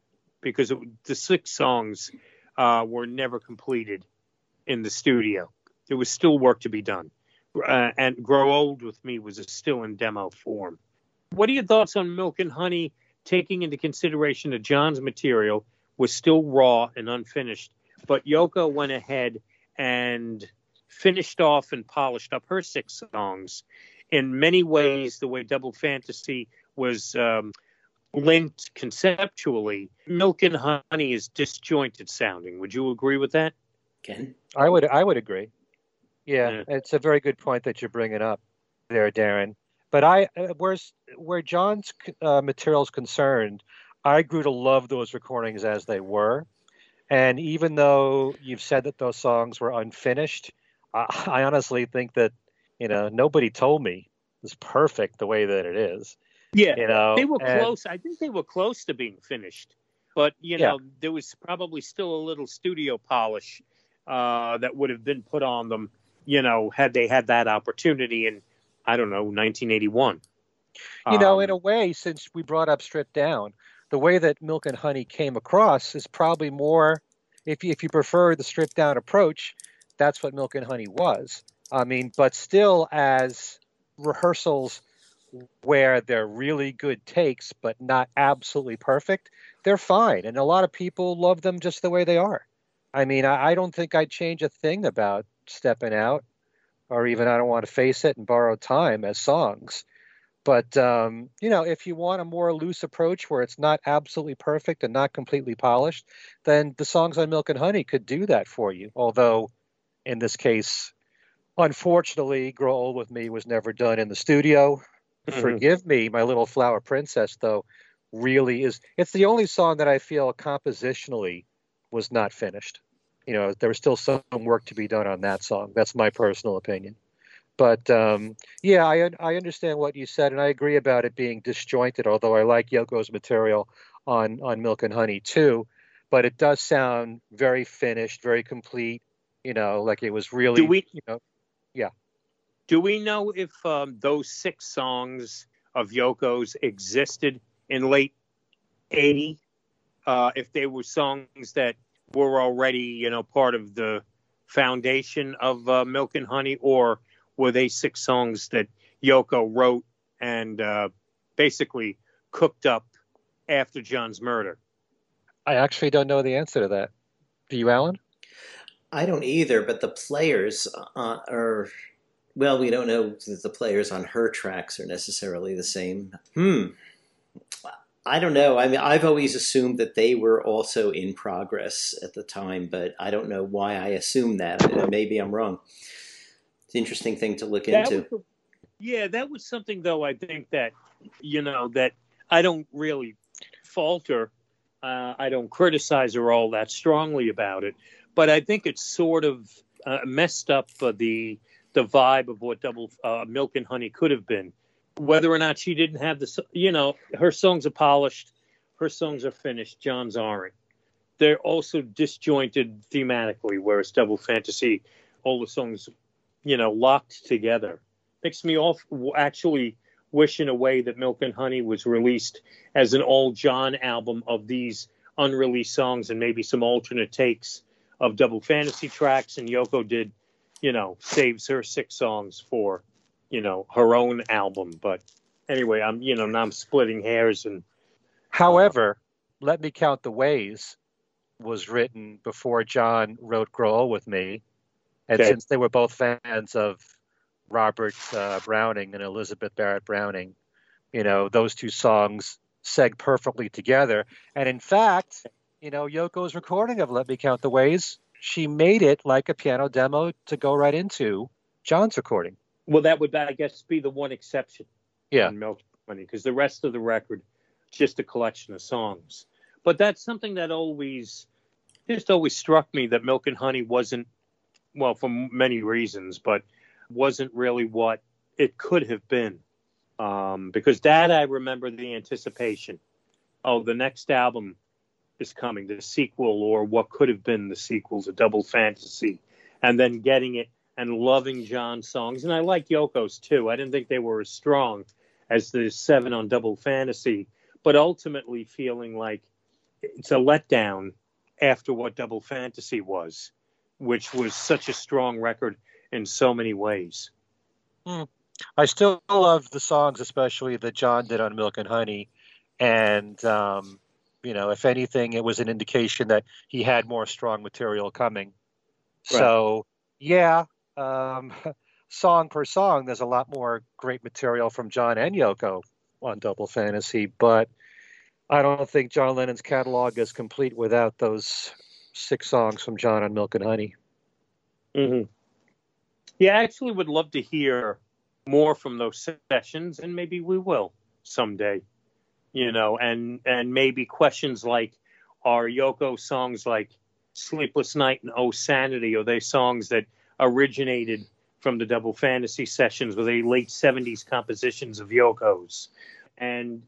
because it, the six songs uh, were never completed in the studio. There was still work to be done uh, and Grow Old with Me was still in demo form. What are your thoughts on Milk and Honey, taking into consideration that John's material was still raw and unfinished, but Yoko went ahead and finished off and polished up her six songs. In many ways, the way Double Fantasy was um, linked conceptually, Milk and Honey is disjointed sounding. Would you agree with that? Ken? I would. I would agree. Yeah, yeah, it's a very good point that you're bringing up there, Darren. But I, uh, where's where John's uh, material is concerned, I grew to love those recordings as they were, and even though you've said that those songs were unfinished, I, (laughs) I honestly think that you know nobody told me it's perfect the way that it is. Yeah, you know, they were and, close. I think they were close to being finished, but you know, there was probably still a little studio polish uh, that would have been put on them you know, had they had that opportunity in, I don't know, 1981. You know, um, in a way, since we brought up stripped down, the way that Milk and Honey came across is probably more, if you, if you prefer the stripped down approach, that's what Milk and Honey was. I mean, but still as rehearsals where they're really good takes, but not absolutely perfect, they're fine. And a lot of people love them just the way they are. I mean, I, I don't think I'd change a thing about stepping out, or even I don't want to face it and borrow time as songs. But um, you know, if you want a more loose approach where it's not absolutely perfect and not completely polished, then the songs on Milk and Honey could do that for you. Although, in this case, unfortunately, "Grow Old with Me" was never done in the studio. Mm-hmm. Forgive me, my little flower princess, though, really is. It's the only song that I feel compositionally was not finished. You know, there was still some work to be done on that song. That's my personal opinion. But um, yeah, I I understand what you said, and I agree about it being disjointed. Although I like Yoko's material on on Milk and Honey too, but it does sound very finished, very complete. You know, like it was really. Do we? You know, yeah. Do we know if um, those six songs of Yoko's existed in late '80? Uh, if they were songs that were already, you know, part of the foundation of uh, Milk and Honey, or were they six songs that Yoko wrote and uh, basically cooked up after John's murder? I actually don't know the answer to that. Do you, Alan? I don't either, but the players uh, are. Well, we don't know that the players on her tracks are necessarily the same. Hmm. I don't know. I mean, I've always assumed that they were also in progress at the time, but I don't know why I assumed that. Maybe I'm wrong. It's an interesting thing to look That into. was- yeah, that was something though. I think that you know that I don't really falter. Uh, I don't criticize her all that strongly about it, but I think it's sort of uh, messed up uh, the the vibe of what Double uh, Milk and Honey could have been. Whether or not she didn't have the, you know, her songs are polished, her songs are finished. John's aren't. They're also disjointed thematically, whereas Double Fantasy, all the songs, you know, locked together. Makes me off actually wish in a way that Milk and Honey was released as an all John album of these unreleased songs and maybe some alternate takes of double fantasy tracks. And Yoko did, you know, saves her six songs for, you know, her own album. But anyway, I'm, you know, now I'm splitting hairs and However, Let Me Count the Ways was written before John wrote Grow Old with Me. And Okay. since they were both fans of Robert uh, Browning and Elizabeth Barrett Browning, you know, those two songs seg perfectly together. And in fact, you know, Yoko's recording of Let Me Count the Ways, she made it like a piano demo to go right into John's recording. well, that would, I guess, be the one exception. Yeah. Milk Money because the rest of the record just a collection of songs. But that's something that always just always struck me that Milk and Honey wasn't well for many reasons, but wasn't really what it could have been. Um, because that I remember the anticipation. Oh, the next album is coming, the sequel, or what could have been the sequels, a double fantasy, and then getting it and loving John's songs. And I like Yoko's too. I didn't think they were as strong as the seven on Double Fantasy, but ultimately feeling like it's a letdown after what Double Fantasy was, which was such a strong record in so many ways. I still love the songs, especially that John did on Milk and Honey. And, um, you know, if anything, it was an indication that he had more strong material coming. So, yeah, um, (laughs) song per song, there's a lot more great material from John and Yoko on Double Fantasy. But I don't think John Lennon's catalog is complete without those six songs from John on Milk and Honey. Mm-hmm. Yeah, I actually would love to hear more from those sessions, and maybe we will someday. You know, and and maybe questions like, are Yoko songs like "Sleepless Night" and "Oh Sanity" are they songs that originated from the Double Fantasy sessions? Were they late '70s compositions of Yoko's? And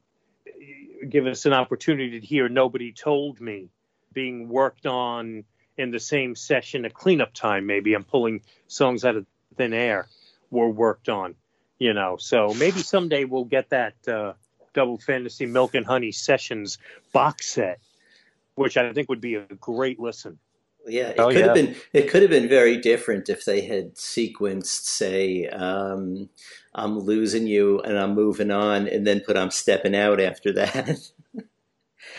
give us an opportunity to hear "Nobody Told Me" being worked on in the same session at cleanup time. Maybe I'm pulling songs out of thin air were worked on, you know. So maybe someday we'll get that uh, Double Fantasy Milk and Honey Sessions box set, which I think would be a great listen. Yeah, it Oh, could have been. It could have been very different if they had sequenced, say, um, "I'm losing you" and "I'm moving on," and then put "I'm stepping out" after that.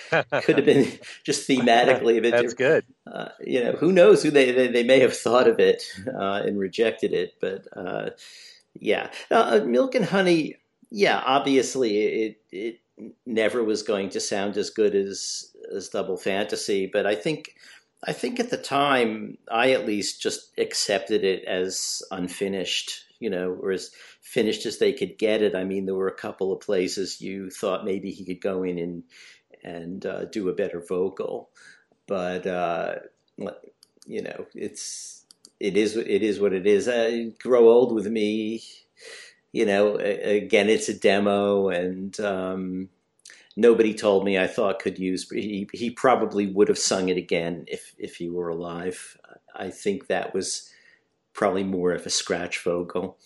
(laughs) could have been just thematically a bit That's different. good. Uh, you know, who knows who they, they they may have thought of it uh, and rejected it, but uh, yeah, uh, Milk and Honey. Yeah, obviously it it never was going to sound as good as as Double Fantasy, but I think I think at the time I at least just accepted it as unfinished, you know, or as finished as they could get it. I mean, there were a couple of places you thought maybe he could go in and and uh, do a better vocal. but uh, you know, it's it is it is what it is. Uh, grow old with me. You know, again, it's a demo, and um, nobody told me I thought could use. He, he probably would have sung it again if if he were alive. I think that was probably more of a scratch vocal.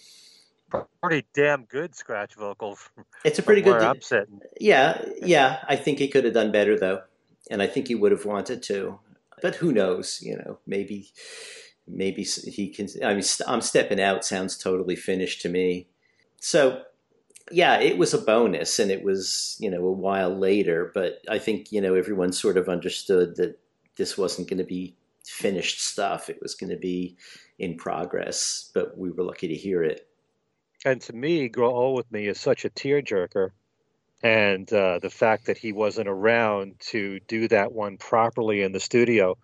Pretty damn good scratch vocal. It's a pretty good. Upset. Yeah, yeah. I think he could have done better though, and I think he would have wanted to. But who knows? You know, maybe, maybe he can. I mean, I'm stepping out sounds totally finished to me. So yeah, it was a bonus, and it was you know a while later. But I think you know everyone sort of understood that this wasn't going to be finished stuff. It was going to be in progress. But we were lucky to hear it. And to me, "Grow Old with Me" is such a tearjerker, and uh, the fact that he wasn't around to do that one properly in the studio,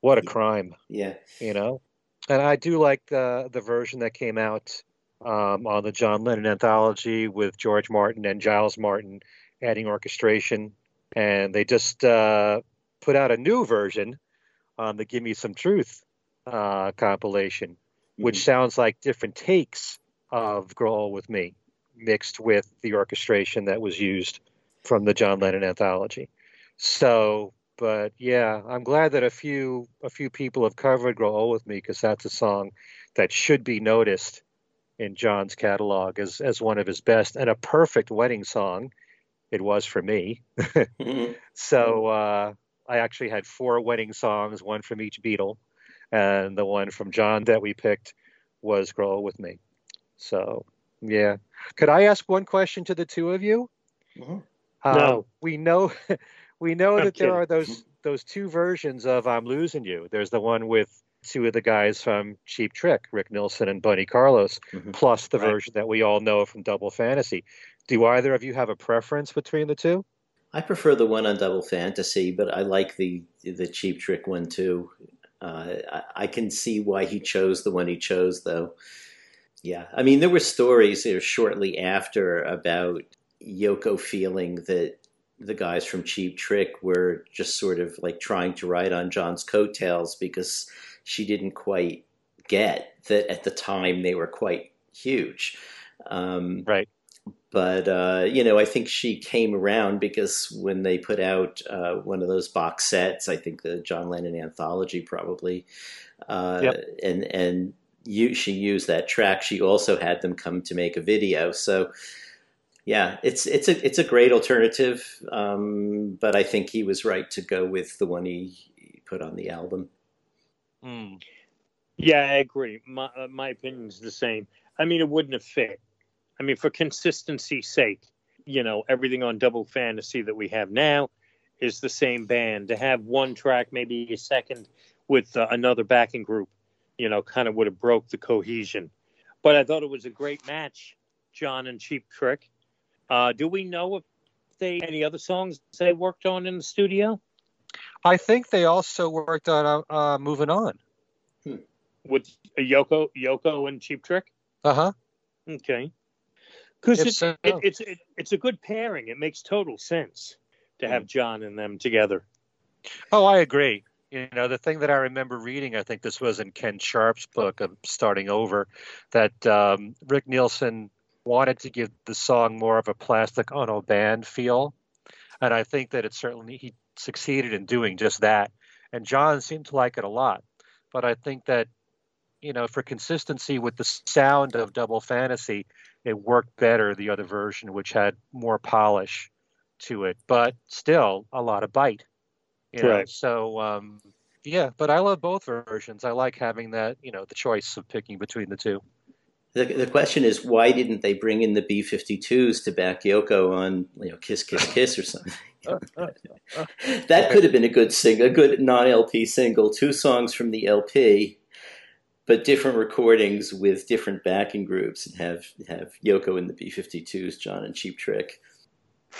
what a crime! Yeah, you know. And I do like the the version that came out um, on the John Lennon anthology with George Martin and Giles Martin adding orchestration. And they just uh, put out a new version on the Give Me Some Truth uh, compilation, mm-hmm. which sounds like different takes of Grow With Me mixed with the orchestration that was used from the John Lennon anthology. So, but yeah, I'm glad that a few a few people have covered "Grow Old with Me" because that's a song that should be noticed in John's catalog as as one of his best and a perfect wedding song. It was for me. (laughs) mm-hmm. So uh, I actually had four wedding songs, one from each Beatle, and the one from John that we picked was "Grow with Me." So yeah, could I ask one question to the two of you? Mm-hmm. Um, no, we know (laughs) we know I'm that kidding. there are those those two versions of "I'm Losing You." There's the one with two of the guys from Cheap Trick, Rick Nielsen and Bunny Carlos, mm-hmm. plus the right. version that we all know from Double Fantasy. Do either of you have a preference between the two? I prefer the one on Double Fantasy, but I like the the Cheap Trick one too. Uh, I, I, can see why he chose the one he chose, though. Yeah, I mean, there were stories there shortly after about Yoko feeling that the guys from Cheap Trick were just sort of like trying to ride on John's coattails because she didn't quite get that at the time they were quite huge. Um, right. But, uh, you know, I think she came around because when they put out uh, one of those box sets, I think the John Lennon anthology probably, uh, yep. and, and you, she used that track. She also had them come to make a video. So, yeah, it's it's a it's a great alternative, um, but I think he was right to go with the one he put on the album. Mm. Yeah, I agree. My uh, my opinion's the same. I mean, it wouldn't have fit. I mean, for consistency's sake, you know, everything on Double Fantasy that we have now is the same band. To have one track, maybe a second, with uh, another backing group, you know, kind of would have broke the cohesion. But I thought it was a great match, John and Cheap Trick. Uh, do we know if they any other songs they worked on in the studio? I think they also worked on uh, uh moving on hmm. with Yoko, Yoko and Cheap Trick. Uh huh. Okay. Because it's so. it, it's it, it's a good pairing. It makes total sense to have hmm. John and them together. Oh, I agree. You know, the thing that I remember reading, I think this was in Ken Sharp's book of Starting Over, that um, Rick Nielsen wanted to give the song more of a Plastic Ono band feel. And I think that it certainly, he succeeded in doing just that. And John seemed to like it a lot. But I think that, you know, for consistency with the sound of Double Fantasy, it worked better, the other version, which had more polish to it, but still a lot of bite. You know? Right. So, um, yeah, but I love both versions. I like having that, you know, the choice of picking between the two. The, the question is, why didn't they bring in the B 52s to back Yoko on, you know, Kiss, Kiss, Kiss or something? (laughs) that could have been a good sing, a good non-LP single. Two songs from the LP, but different recordings with different backing groups, and have have Yoko and the B52s, John and Cheap Trick.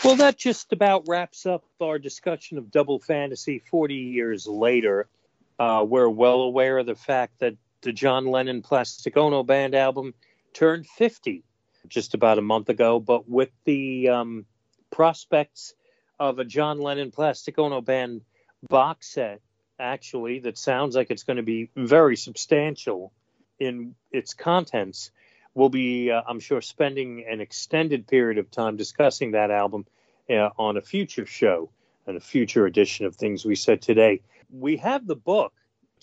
Well, that just about wraps up our discussion of Double Fantasy 40 years later. Uh, we're well aware of the fact that the John Lennon Plastic Ono Band album turned 50 just about a month ago, but with the um, prospects of a John Lennon Plastic Ono Band box set, actually, that sounds like it's going to be very substantial in its contents. We'll be, uh, I'm sure, spending an extended period of time discussing that album uh, on a future show and a future edition of Things We Said Today. We have the book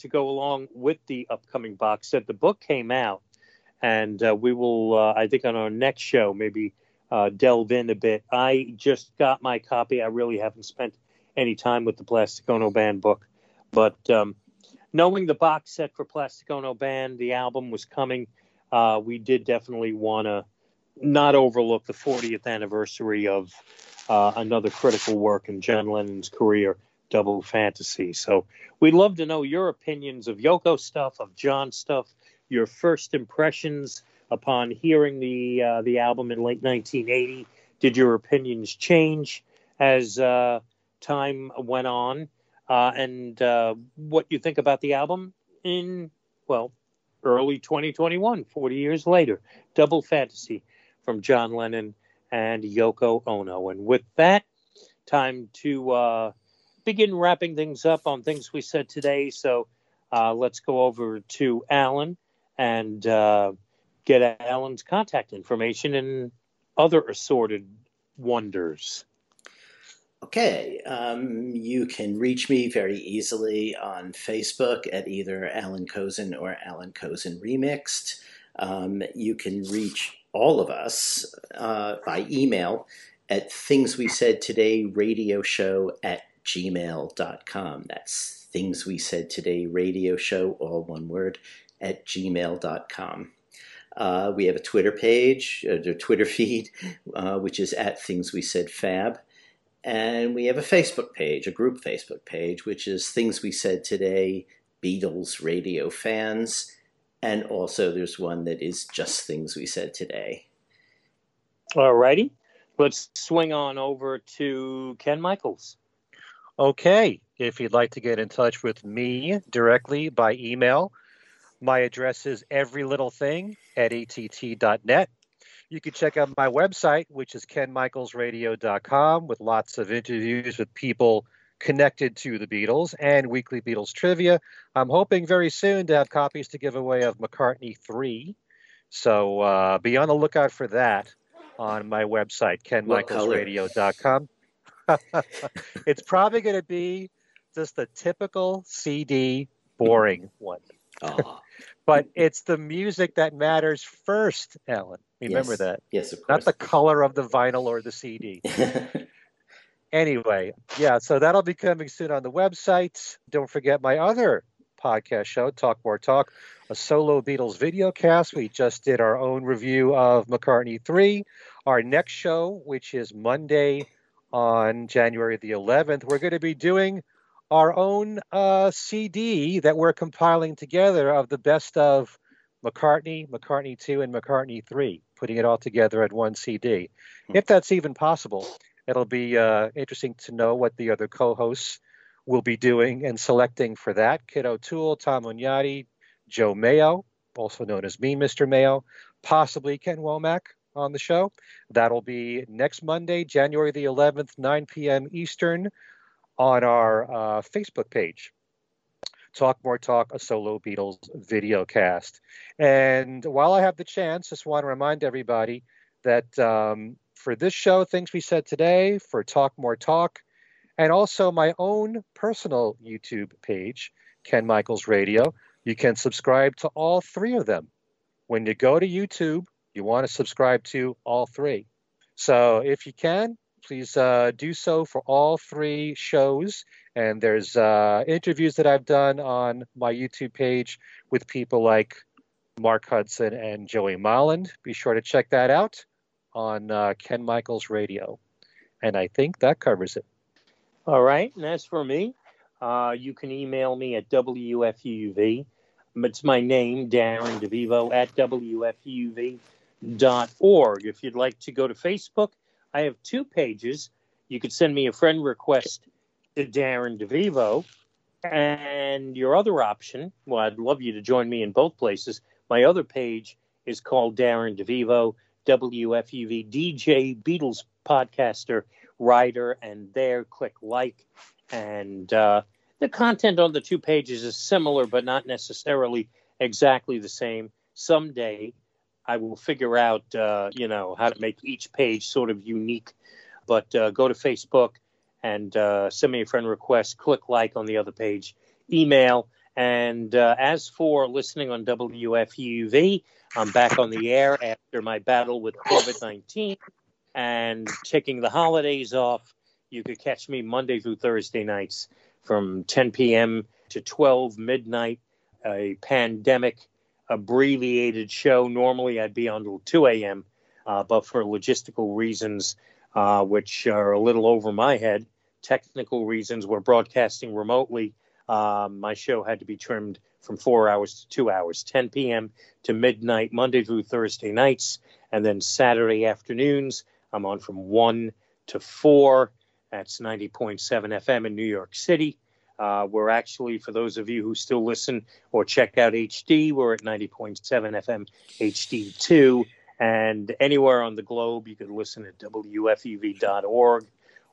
to go along with the upcoming box set. The book came out, and uh, we will, uh, I think, on our next show, maybe uh, delve in a bit. I just got my copy. I really haven't spent any time with the Plastic Ono Band book, but um, knowing the box set for Plastic Ono Band, the album was coming. Uh, we did definitely want to not overlook the 40th anniversary of uh, another critical work in John Lennon's career, Double Fantasy. So we'd love to know your opinions of Yoko stuff, of John stuff, your first impressions upon hearing the uh, the album in late 1980. Did your opinions change as uh, time went on? Uh, and uh, what you think about the album in well early 2021, 40 years later. Double Fantasy from John Lennon and Yoko Ono. And with that, time to uh, begin wrapping things up on things we said today. So uh, let's go over to Alan and uh, get Alan's contact information and other assorted wonders. Okay, um, you can reach me very easily on Facebook at either Alan Kozinn or Alan Kozinn Remixed. Um, you can reach all of us uh, by email at things we said today radio show at gmail.com. That's things we said today radio show, all one word, at gmail.com. Uh, we have a Twitter page, uh, a Twitter (laughs) feed, uh, which is at Things We Said Fab. And we have a Facebook page, a group Facebook page, which is Things We Said Today Beatles Radio Fans. And also, there's one that is just things we said today. All righty. Let's swing on over to Ken Michaels. Okay. If you'd like to get in touch with me directly by email, my address is everylittlething at att.net. You can check out my website, which is kenmichaelsradio.com, with lots of interviews with people connected to the Beatles and weekly Beatles trivia. I'm hoping very soon to have copies to give away of McCartney 3. So uh, be on the lookout for that on my website, kenmichaelsradio.com. it's probably going to be just the typical CD boring one. Ah. (laughs) but it's the music that matters first, Alan. Remember yes. that. Yes, of course. Not the color of the vinyl or the CD. (laughs) anyway, yeah, so that'll be coming soon on the website. Don't forget my other podcast show, Talk More Talk, a solo Beatles video cast. We just did our own review of McCartney 3. Our next show, which is Monday on January the 11th, we're going to be doing our own uh, CD that we're compiling together of the best of McCartney, McCartney 2, and McCartney 3, putting it all together at one CD. Hmm. If that's even possible, it'll be uh, interesting to know what the other co hosts will be doing and selecting for that. Kit O'Toole, Tom Hunyadi, Joe Mayo, also known as me, Mr. Mayo, possibly Ken Womack on the show. That'll be next Monday, January the 11th, 9 p.m. Eastern, on our uh, Facebook page. Talk More Talk, a solo Beatles video cast. And while I have the chance, just want to remind everybody that um, for this show, Things We Said Today, for Talk More Talk, and also my own personal YouTube page, Ken Michaels Radio, you can subscribe to all three of them. When you go to YouTube, you want to subscribe to all three. So if you can, please uh, do so for all three shows. And there's uh, interviews that I've done on my YouTube page with people like Mark Hudson and Joey Molland. Be sure to check that out on uh, Ken Michaels Radio. And I think that covers it. All right. And as for me, uh, you can email me at WFUV. It's my name, Darren DeVivo, at WFUV.org. If you'd like to go to Facebook, I have two pages. You could send me a friend request to Darren DeVivo. And your other option, well, I'd love you to join me in both places. My other page is called Darren DeVivo, WFUV DJ Beatles podcaster, writer, and there click like and uh, the content on the two pages is similar, but not necessarily exactly the same. Someday, I will figure out, uh, you know, how to make each page sort of unique. But uh, go to Facebook and uh, send me a friend request. Click like on the other page. Email. And uh, as for listening on WFUV, I'm back on the air after my battle with COVID 19 and taking the holidays off. You could catch me Monday through Thursday nights from 10 p.m. to 12 midnight, a pandemic abbreviated show. Normally I'd be on till 2 a.m., uh, but for logistical reasons, uh, which are a little over my head, technical reasons, we're broadcasting remotely. Uh, my show had to be trimmed from four hours to two hours, 10 p.m. to midnight, Monday through Thursday nights, and then Saturday afternoons. I'm on from 1 to 4. That's 90.7 FM in New York City. Uh, we're actually, for those of you who still listen or check out HD, we're at 90.7 FM HD2. And anywhere on the globe, you can listen at WFUV.org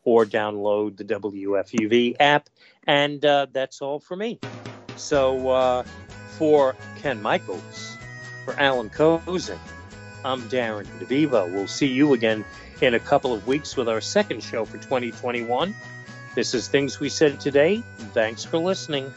or download the WFUV app. And uh, that's all for me. So uh, for Ken Michaels, for Alan Kozinn, I'm Darren DeVivo. We'll see you again in a couple of weeks with our second show for 2021. This is Things We Said Today. Thanks for listening.